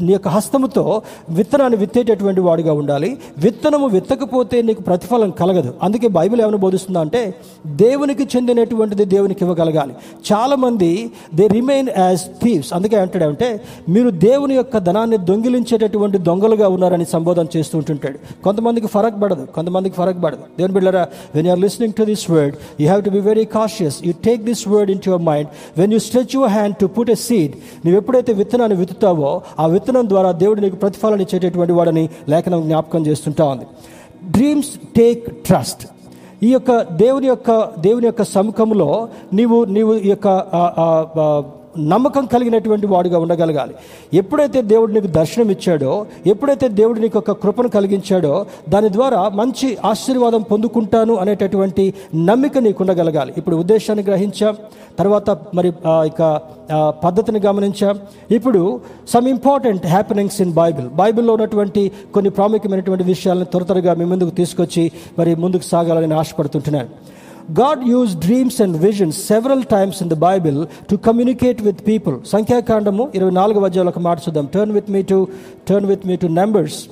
Speaker 1: నీ యొక్క హస్తముతో విత్తనాన్ని విత్తేటటువంటి వాడిగా ఉండాలి. విత్తనము విత్తకపోతే నీకు ప్రతిఫలం కలగదు. అందుకే బైబిల్ ఏమైనా బోధిస్తుందా అంటే దేవునికి చెందినటువంటిది దేవునికి ఇవ్వగలగాలి. చాలామంది దే రిమైన్ యాజ్ థీవ్స్ అందుకే అంటాడంటే మీరు దేవుని యొక్క ధనాన్ని దొంగిలించేటటువంటి దొంగలుగా ఉన్నారని సంబోధన చేస్తూ ఉంటుంటాడు. కొంతమందికి ఫరక్ పడదు. కొంతమందికి ఫరక్ పడదు. దేవుని బిళ్ళరా when you're listening to this word you have to be very cautious you take this word into your mind When you stretch your hand to put a seed నువ్వు ఎప్పుడైతే విత్తనాన్ని విత్తుతావో ఆ విత్తనం ద్వారా దేవుడు నీకు ప్రతిఫలం ఇచ్చేటటువంటి వాడని లేఖనం జ్ఞాపకం చేస్తుంటా ఉంది. డ్రీమ్స్ టేక్ ట్రస్ట్ ఈ యొక్క దేవుని యొక్క దేవుని యొక్క సముఖంలో నీవు నీవు ఈ యొక్క నమ్మకం కలిగినటువంటి వాడుగా ఉండగలగాలి. ఎప్పుడైతే దేవుడు నీకు దర్శనం ఇచ్చాడో ఎప్పుడైతే దేవుడు నీకు ఒక కృపను కలిగించాడో దాని ద్వారా మంచి ఆశీర్వాదం పొందుకుంటాను అనేటటువంటి నమ్మిక నీకు ఉండగలగాలి ఇప్పుడు ఉద్దేశాన్ని గ్రహించాం తర్వాత మరి ఇక పద్ధతిని గమనించాం. ఇప్పుడు some important happenings in Bible బైబిల్లో ఉన్నటువంటి కొన్ని ప్రాముఖ్యమైనటువంటి విషయాలను త్వర త్వరగా మీ ముందుకు తీసుకొచ్చి మరి ముందుకు సాగాలని ఆశపడుతుంటున్నాను. God used dreams and visions several times in the Bible to communicate with people. సంఖ్యాకాండము ఇరవై నాలుగు అధ్యాయంలో ఒక మాట చూద్దాం. Turn with me to turn with me to Numbers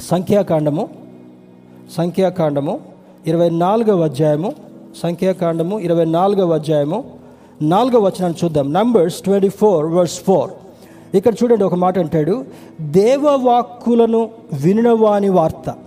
Speaker 1: సంఖ్యాకాండము సంఖ్యాకాండము ఇరవై నాలుగవ అధ్యాయము. సంఖ్యాకాండము ఇరవై నాలుగవ అధ్యాయము. నాలుగవ వచనాన్ని చూద్దాం. Numbers twenty four verse four ఇక్కడ చూడండి ఒక మాట అంటాడు. దేవవాక్కులను వినవాని వార్త.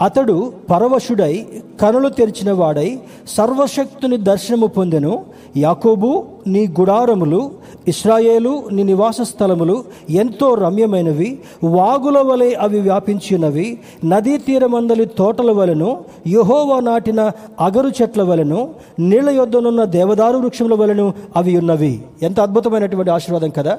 Speaker 1: అతడు పరవశుడై కనులు తెరిచిన వాడై సర్వశక్తుని దర్శనము పొందెను. యాకోబు నీ గుడారములు ఇస్రాయేలు నీ నివాస స్థలములు ఎంతో రమ్యమైనవి వాగుల వలె అవి వ్యాపించినవి నదీ తీరమందలి తోటల వలెను యహోవా నాటిన అగరు చెట్ల వలెను నీళ్ళ యొద్దనున్న దేవదారు వృక్షముల వలెను అవి ఉన్నవి. ఎంత అద్భుతమైనటువంటి ఆశీర్వాదం కదా.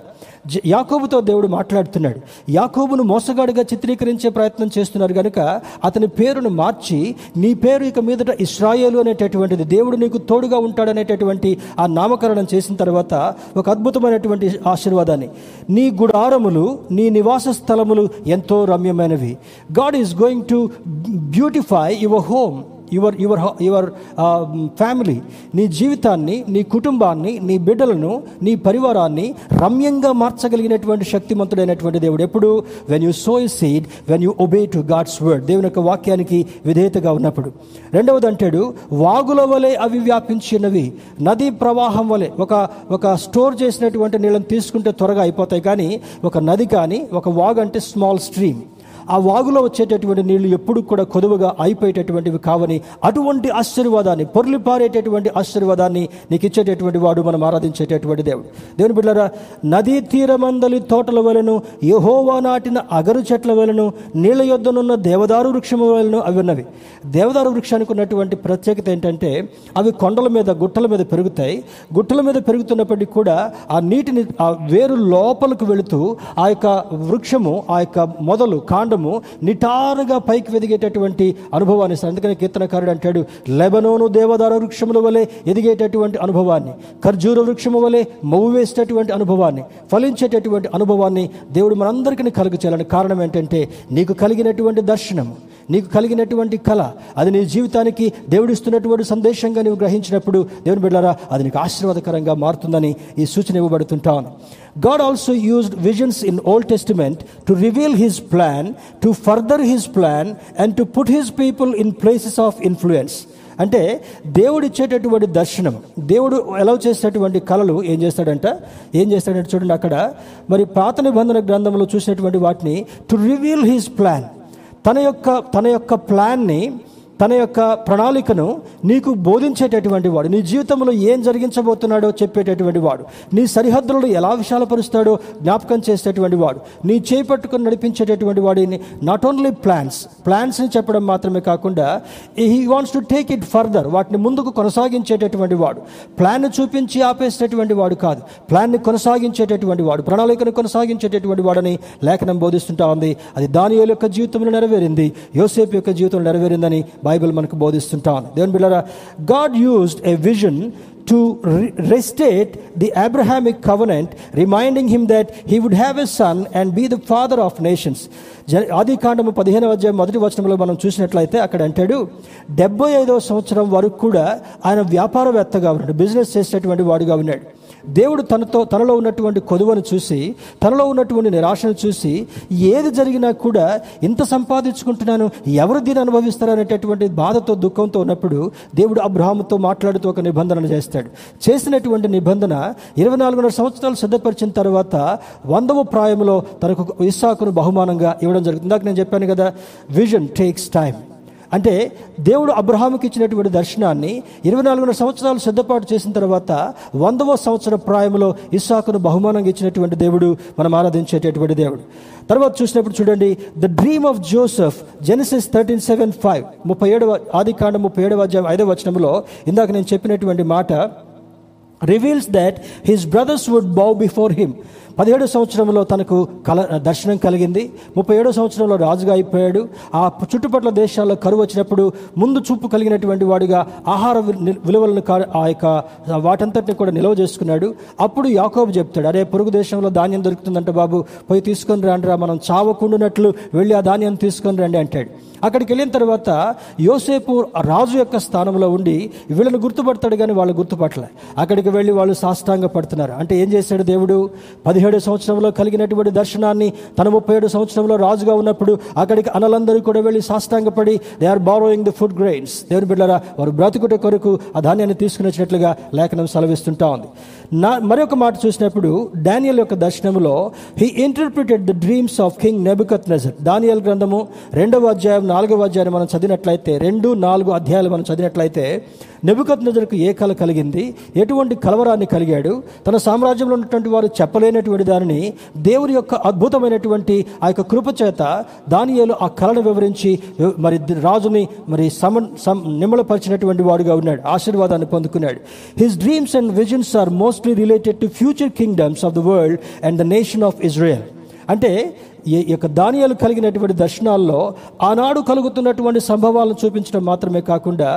Speaker 1: యాకోబుతో దేవుడు మాట్లాడుతున్నాడు. యాకోబును మోసగాడిగా చిత్రీకరించే ప్రయత్నం చేస్తున్నారు కనుక అతని పేరును మార్చి నీ పేరు ఇక మీదట ఇస్రాయేలు అనేటటువంటిది దేవుడు నీకు తోడుగా ఉంటాడనేటటువంటి ఆ నామకరణం చేసిన తర్వాత ఒక అద్భుత అద్భుతమైనటువంటి ఆశీర్వాదాన్ని. నీ గుడారములు నీ నివాస స్థలములు ఎంతో రమ్యమైనవి. God is going to beautify your home your your your family నీ జీవితాన్ని నీ కుటుంబాన్ని నీ బిడ్డలను నీ పరివారాన్ని రమ్యంగా మార్చగలిగినటువంటి శక్తిమంతుడైనటువంటి దేవుడు ఎప్పుడు? When you sow seed when you obey to God's word దేవుని యొక్క వాక్యానికి విధేయతగా ఉన్నప్పుడు. రెండవది అంటాడు వాగుల వలె అవి వ్యాపించినవి. నదీ ప్రవాహం వలె. ఒక ఒక స్టోర్ చేసినటువంటి నీళ్ళని తీసుకుంటే త్వరగా అయిపోతాయి. కానీ ఒక నది కానీ ఒక వాగు అంటే స్మాల్ స్ట్రీమ్. ఆ వాగులో వచ్చేటటువంటి నీళ్ళు ఎప్పుడు కూడా కొదువుగా అయిపోయేటటువంటివి కావని అటువంటి ఆశీర్వాదాన్ని పొర్లి పారేటటువంటి ఆశీర్వాదాన్ని నీకు ఇచ్చేటటువంటి వాడు మనం ఆరాధించేటటువంటి దేవుడు. దేవుని బిడ్డరా నదీ తీరమందలి తోటల వలెను యహోవా నాటిన అగరు చెట్ల వలెను నీళ్ళ యొద్దనున్న దేవదారు వృక్షము వలెను అవి ఉన్నవి. దేవదారు వృక్షానికి ఉన్నటువంటి ప్రత్యేకత ఏంటంటే అవి కొండల మీద గుట్టల మీద పెరుగుతాయి. గుట్టల మీద పెరుగుతున్నప్పటికీ కూడా ఆ నీటిని ఆ వేరు లోపలికి వెళుతూ ఆ యొక్క వృక్షము ఆ యొక్క మొదలు కాండము నిటారుగా పైకి వెదిగేటటువంటి అనుభవాన్ని ఇస్తారు అందుకని కీర్తనకారుడు అంటాడు లెబనోను దేవదార వృక్షముల వలె ఎదిగేటటువంటి అనుభవాన్ని ఖర్జూర వృక్షము వలె మవ్వు వేసేటటువంటి అనుభవాన్ని ఫలించేటటువంటి అనుభవాన్ని దేవుడు మనందరికీ కలుగు చేయాలని కారణం ఏంటంటే నీకు కలిగినటువంటి దర్శనము. నీకు కలిగినటువంటి కళ అది నీ జీవితానికి దేవుడిస్తున్నటువంటి సందేశంగా నీవు గ్రహించినప్పుడు దేవుని బిడ్డారా అది నీకు ఆశీర్వాదకరంగా మారుతుందని ఈ సూచన ఇవ్వబడుతుంటాను God also used visions in Old Testament to reveal his plan to further his plan and to put his people in places of influence అంటే దేవుడు ఇచ్చేటటువంటి దర్శనం దేవుడు ఎలా చేసేటటువంటి కళలు ఏం చేస్తాడంట? ఏం చేస్తాడంటే చూడండి అక్కడ మరి పాత నిబంధన గ్రంథంలో చూసినటువంటి వాటిని టు రివీల్ హిస్ ప్లాన్ తన యొక్క తన యొక్క ప్లాన్ని తన యొక్క ప్రణాళికను నీకు బోధించేటటువంటి వాడు నీ జీవితంలో ఏం జరిగించబోతున్నాడో చెప్పేటటువంటి వాడు నీ సరిహద్దులను ఎలా విశాలపరుస్తాడో జ్ఞాపకం చేసేటటువంటి వాడు నీ చేపట్టుకుని నడిపించేటటువంటి వాడిని నాట్ ఓన్లీ ప్లాన్స్ ప్లాన్స్ని చెప్పడం మాత్రమే కాకుండా he wants to take it further వాటిని ముందుకు కొనసాగించేటటువంటి వాడు ప్లాన్ను చూపించి ఆపేసేటటువంటి వాడు కాదు ప్లాన్ని కొనసాగించేటటువంటి వాడు ప్రణాళికను కొనసాగించేటటువంటి వాడని లేఖనం బోధిస్తుంటా ఉంది. అది దాని యొక్క జీవితంలో నెరవేరింది యోసేపు యొక్క జీవితంలో నెరవేరిందని బైబిల్ మనకు బోధిస్తుంటాను. దేవుని బిళ్ళరా God used a vision to restate the Abrahamic covenant reminding him that he would have a son and be the father of nations ఆది కాండము పదిహేనవ అధ్యాయం మొదటి వచనంలో మనం చూసినట్లయితే అక్కడ అంటాడు డెబ్బై ఐదవ సంవత్సరం వరకు కూడా ఆయన వ్యాపారవేత్తగా ఉన్నాడు బిజినెస్ చేసేటువంటి వాడుగా ఉన్నాడు. దేవుడు తనతో తనలో ఉన్నటువంటి కొదువను చూసి తనలో ఉన్నటువంటి నిరాశను చూసి ఏది జరిగినా కూడా ఇంత సంపాదించుకుంటున్నాను ఎవరు దీన్ని అనుభవిస్తారనేటటువంటి బాధతో దుఃఖంతో ఉన్నప్పుడు దేవుడు అబ్రహాముతో మాట్లాడుతూ ఒక నిబంధన చేస్తాడు. చేసినటువంటి నిబంధన ఇరవై నాలుగున్నర సంవత్సరాలు సిద్ధపరిచిన తర్వాత వందవ ప్రాయంలో తనకు ఇస్సాకును బహుమానంగా ఇవ్వడం జరుగుతుంది. ఇందాక నేను చెప్పాను కదా విజన్ టేక్స్ టైం అంటే దేవుడు అబ్రహాముకి ఇచ్చినటువంటి దర్శనాన్ని ఇరవై నాలుగున్నర సంవత్సరాలు సిద్ధపాటు చేసిన తర్వాత వందవ సంవత్సర ప్రాయంలో ఇస్సాకును బహుమానంగా ఇచ్చినటువంటి దేవుడు మనం ఆరాధించేటటువంటి దేవుడు. తర్వాత చూసినప్పుడు చూడండి the dream of Joseph Genesis thirteen seven five ముప్పై ఏడవ ఆది కాండ ముప్పై ఏడవ అధ్యాయం ఐదవ వచనంలో ఇందాక నేను చెప్పినటువంటి మాట reveals that his brothers would bow before him పదిహేడు సంవత్సరంలో తనకు కల దర్శనం కలిగింది. ముప్పై ఏడో సంవత్సరంలో రాజుగా అయిపోయాడు. ఆ చుట్టుపక్కల దేశాల్లో కరువు వచ్చినప్పుడు ముందు చూపు కలిగినటువంటి వాడిగా ఆహార వి- విలువలను కా- ఆ యొక్క వాటంతటిని కూడా నిల్వ చేసుకున్నాడు. అప్పుడు యాకోబు చెప్తాడు అరే పొరుగు దేశంలో ధాన్యం దొరుకుతుందంట బాబు. పోయి తీసుకొని రండిరా మనం చావకుండునట్లు వెళ్ళి ఆ ధాన్యం తీసుకొని రండి అంటాడు. అక్కడికి వెళ్ళిన తర్వాత యోసేపు రాజు యొక్క స్థానంలో ఉండి వీళ్ళని గుర్తుపడతాడు కానీ వాళ్ళు గుర్తుపట్టలే. అక్కడికి వెళ్ళి వాళ్ళు సాష్టాంగ పడుతున్నారు అంటే ఏం చేశాడు దేవుడు? పదిహేను పదిహేడు సంవత్సరంలో కలిగినటువంటి దర్శనాన్ని తన ముప్పై ఏడు సంవత్సరంలో రాజుగా ఉన్నప్పుడు అక్కడికి అనలందరూ కూడా వెళ్ళి సాష్టాంగపడి they are borrowing the food grains దేవుని బిడ్డరా వారు బ్రతుకుట కొరకు ఆ ధాన్యాన్ని తీసుకుని వచ్చినట్లుగా లేఖనం సెలవిస్తుంటా ఉంది. నా మరొక మాట చూసినప్పుడు డానియల్ యొక్క దర్శనంలో he interpreted the dreams of king Nebuchadnezzar Daniel గ్రంథము రెండవ అధ్యాయం నాలుగవ అధ్యాయం మనం చదివినట్లయితే రెండు నాలుగు అధ్యాయాలు మనం చదివినట్లయితే నెబుకత్ నజర్కు ఏ కళ కలిగింది? ఎటువంటి కలవరాన్ని కలిగాడు? తన సామ్రాజ్యంలో ఉన్నటువంటి వారు చెప్పలేనటువంటి దానిని దేవుని యొక్క అద్భుతమైనటువంటి ఆ యొక్క కృప చేత దానియేలు ఆ కళను వివరించి మరి రాజుని మరి సమ సమ్ నిమ్మలపరిచినటువంటి వాడుగా ఉన్నాడు ఆశీర్వాదాన్ని పొందుకున్నాడు. His dreams and visions are most mostly related to future kingdoms of the world and the nation of Israel అంటే ఈ యొక్క ధాన్యాలు కలిగినటువంటి దర్శనాల్లో ఆనాడు కలుగుతున్నటువంటి సంభవాలను చూపించడం మాత్రమే కాకుండా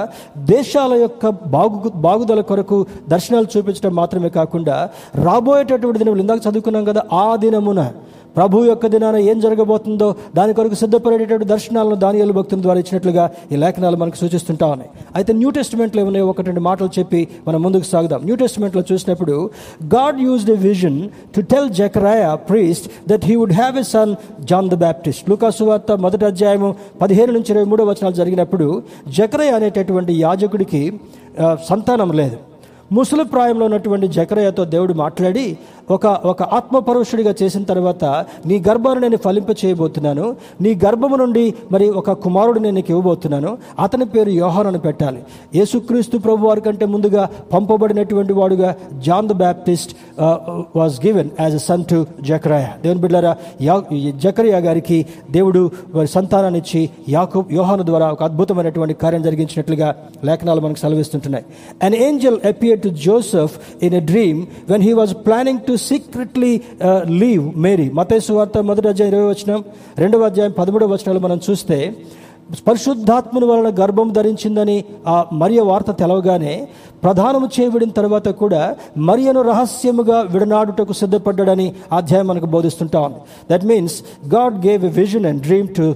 Speaker 1: దేశాల యొక్క బాగు బాగుదల కొరకు దర్శనాలు చూపించడం మాత్రమే కాకుండా రాబోయేటటువంటి దినములు ఇందాక చదువుకున్నాం కదా ఆ దినమున ప్రభు యొక్క దినాన ఏం జరగబోతుందో దాని కొరకు సిద్ధపడేటటువంటి దర్శనాలను దానియాలు భక్తుల ద్వారా ఇచ్చినట్లుగా ఈ లేఖనాలు మనకు సూచిస్తుంటా ఉన్నాయి. అయితే న్యూ టెస్ట్మెంట్లో ఏమైనా ఒకటి రెండు మాటలు చెప్పి మనం ముందుకు సాగుదాం. న్యూ టెస్ట్మెంట్లో చూసినప్పుడు God use the vision to tell Zechariah priest that he would have a son John the Baptist లూకాసు వార్త మొదటి అధ్యాయము పదిహేను నుంచి ఇరవై మూడో వచనాలు జరిగినప్పుడు జకరయ అనేటటువంటి యాజకుడికి సంతానం లేదు. ముసలి ప్రాయంలో ఉన్నటువంటి జకరయ్యతో దేవుడు మాట్లాడి ఒక ఒక ఆత్మపరుషుడిగా చేసిన తర్వాత నీ గర్భాన్ని నేను ఫలింప చేయబోతున్నాను. నీ గర్భము నుండి మరి ఒక కుమారుడు నేను నీకు ఇవ్వబోతున్నాను. అతని పేరు యోహానని పెట్టాలి. యేసుక్రీస్తు ప్రభు వారి కంటే ముందుగా పంపబడినటువంటి వాడుగా John the Baptist was given as a son to Zechariah దేవుని బిడ్డారా యా జకరియా గారికి దేవుడు వారి సంతానాన్ని ఇచ్చి యాకు యోహాను ద్వారా ఒక అద్భుతమైనటువంటి కార్యం జరిగించినట్లుగా లేఖనాలు మనకు సెలవిస్తుంటున్నాయి. An angel appear to Joseph in a dream when he was planning to secretly leave Mary మతేసు వార్త మొదటి అధ్యాయం ఇరవై వచనం. రెండవ అధ్యాయం పదమూడవ వచనాలు మనం చూస్తే పరిశుద్ధాత్మని వలన గర్భం ధరించిందని ఆ మరియ వార్త తెలవగానే ప్రధానము చేయబడిన తర్వాత కూడా మరియను రహస్యముగా విడనాడుటకు సిద్ధపడ్డాడని అధ్యాయం మనకు బోధిస్తుంటా ఉంది. That means God gave a vision and dream to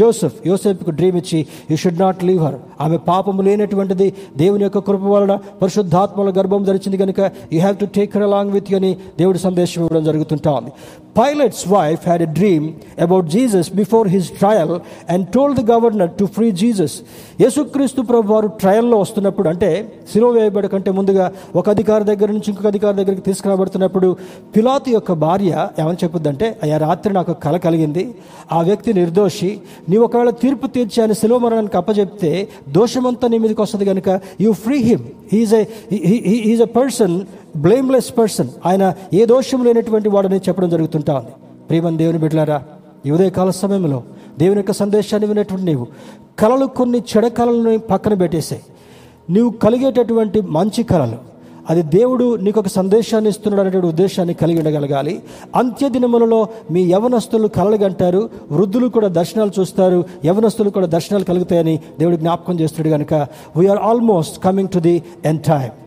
Speaker 1: Joseph యోసెఫ్కు dream ఇచ్చి you should not leave her ఆమె పాపము లేనటువంటిది దేవుని యొక్క కృప వలన పరిశుద్ధాత్మల గర్భం ధరించింది కనుక you have to take her along with అని దేవుడి సందేశం ఇవ్వడం జరుగుతుంటా ఉంది. Pilate's wife had a dream about Jesus before his trial and told the governor to free Jesus యేసుక్రీస్తు ప్రభు వారు ట్రయల్లో వస్తున్నప్పుడు అంటే సిలువ వేయబడ కంటే ముందుగా ఒక అధికారి దగ్గర నుంచి ఇంకొక అధికారి దగ్గరికి తీసుకురాబడుతున్నప్పుడు పిలాతు యొక్క భార్య ఏమని చెప్పుద్దంటే అయ్యా రాత్రి నాకు కల కలిగింది. ఆ వ్యక్తి నిర్దోషి. నీవు ఒకవేళ తీర్పు తీర్చి ఆయన సిలువ మరణానికి అప్పచెప్తే దోషమంతా నీ మీదకి వస్తుంది కనుక you free him he is a he is a person blameless person ఆయన ఏ దోషం లేనటువంటి వాడని చెప్పడం జరుగుతుంటా ఉంది. ప్రియమని దేవుని బిడ్డలారా ఈ ఉదయకాల సమయంలో దేవుని యొక్క సందేశాన్ని వినటువంటి నీవు కళలు కొన్ని చెడ కళలను పక్కన పెట్టేసాయి. నీవు కలిగేటటువంటి మంచి కళలు. అది దేవుడు నీకు ఒక సందేశాన్ని ఇస్తున్నాడు అనేటువంటి ఉద్దేశాన్ని కలిగి ఉండగలగాలి. అంత్య దినములలో మీ యవనస్తులు కలలుగంటారు వృద్ధులు కూడా దర్శనాలు చూస్తారు యవనస్తులు కూడా దర్శనాలు కలుగుతాయని దేవుడు జ్ఞాపకం చేస్తున్నాడు కనుక we are almost coming to the end time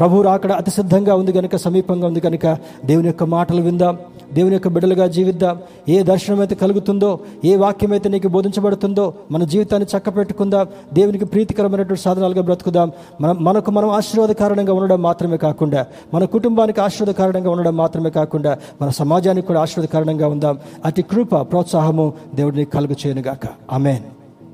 Speaker 1: ప్రభు రాకడ అతి సిద్ధంగా ఉంది కనుక సమీపంగా ఉంది కనుక దేవుని యొక్క మాటలు విందాం. దేవుని యొక్క బిడ్డలుగా జీవిద్దాం. ఏ దర్శనం అయితే కలుగుతుందో ఏ వాక్యం అయితే నీకు బోధించబడుతుందో మన జీవితాన్ని చక్కపెట్టుకుందాం. దేవునికి ప్రీతికరమైనటువంటి సాధనాలుగా బ్రతుకుదాం. మనం మనకు మనం ఆశీర్వాద కారణంగా ఉండడం మాత్రమే కాకుండా మన కుటుంబానికి ఆశీర్వాదకారణంగా ఉండడం మాత్రమే కాకుండా మన సమాజానికి కూడా ఆశీర్వాదకారణంగా ఉందాం. అతి కృప ప్రోత్సాహము దేవుడిని కలుగు చేయనుగాక ఆమెన్.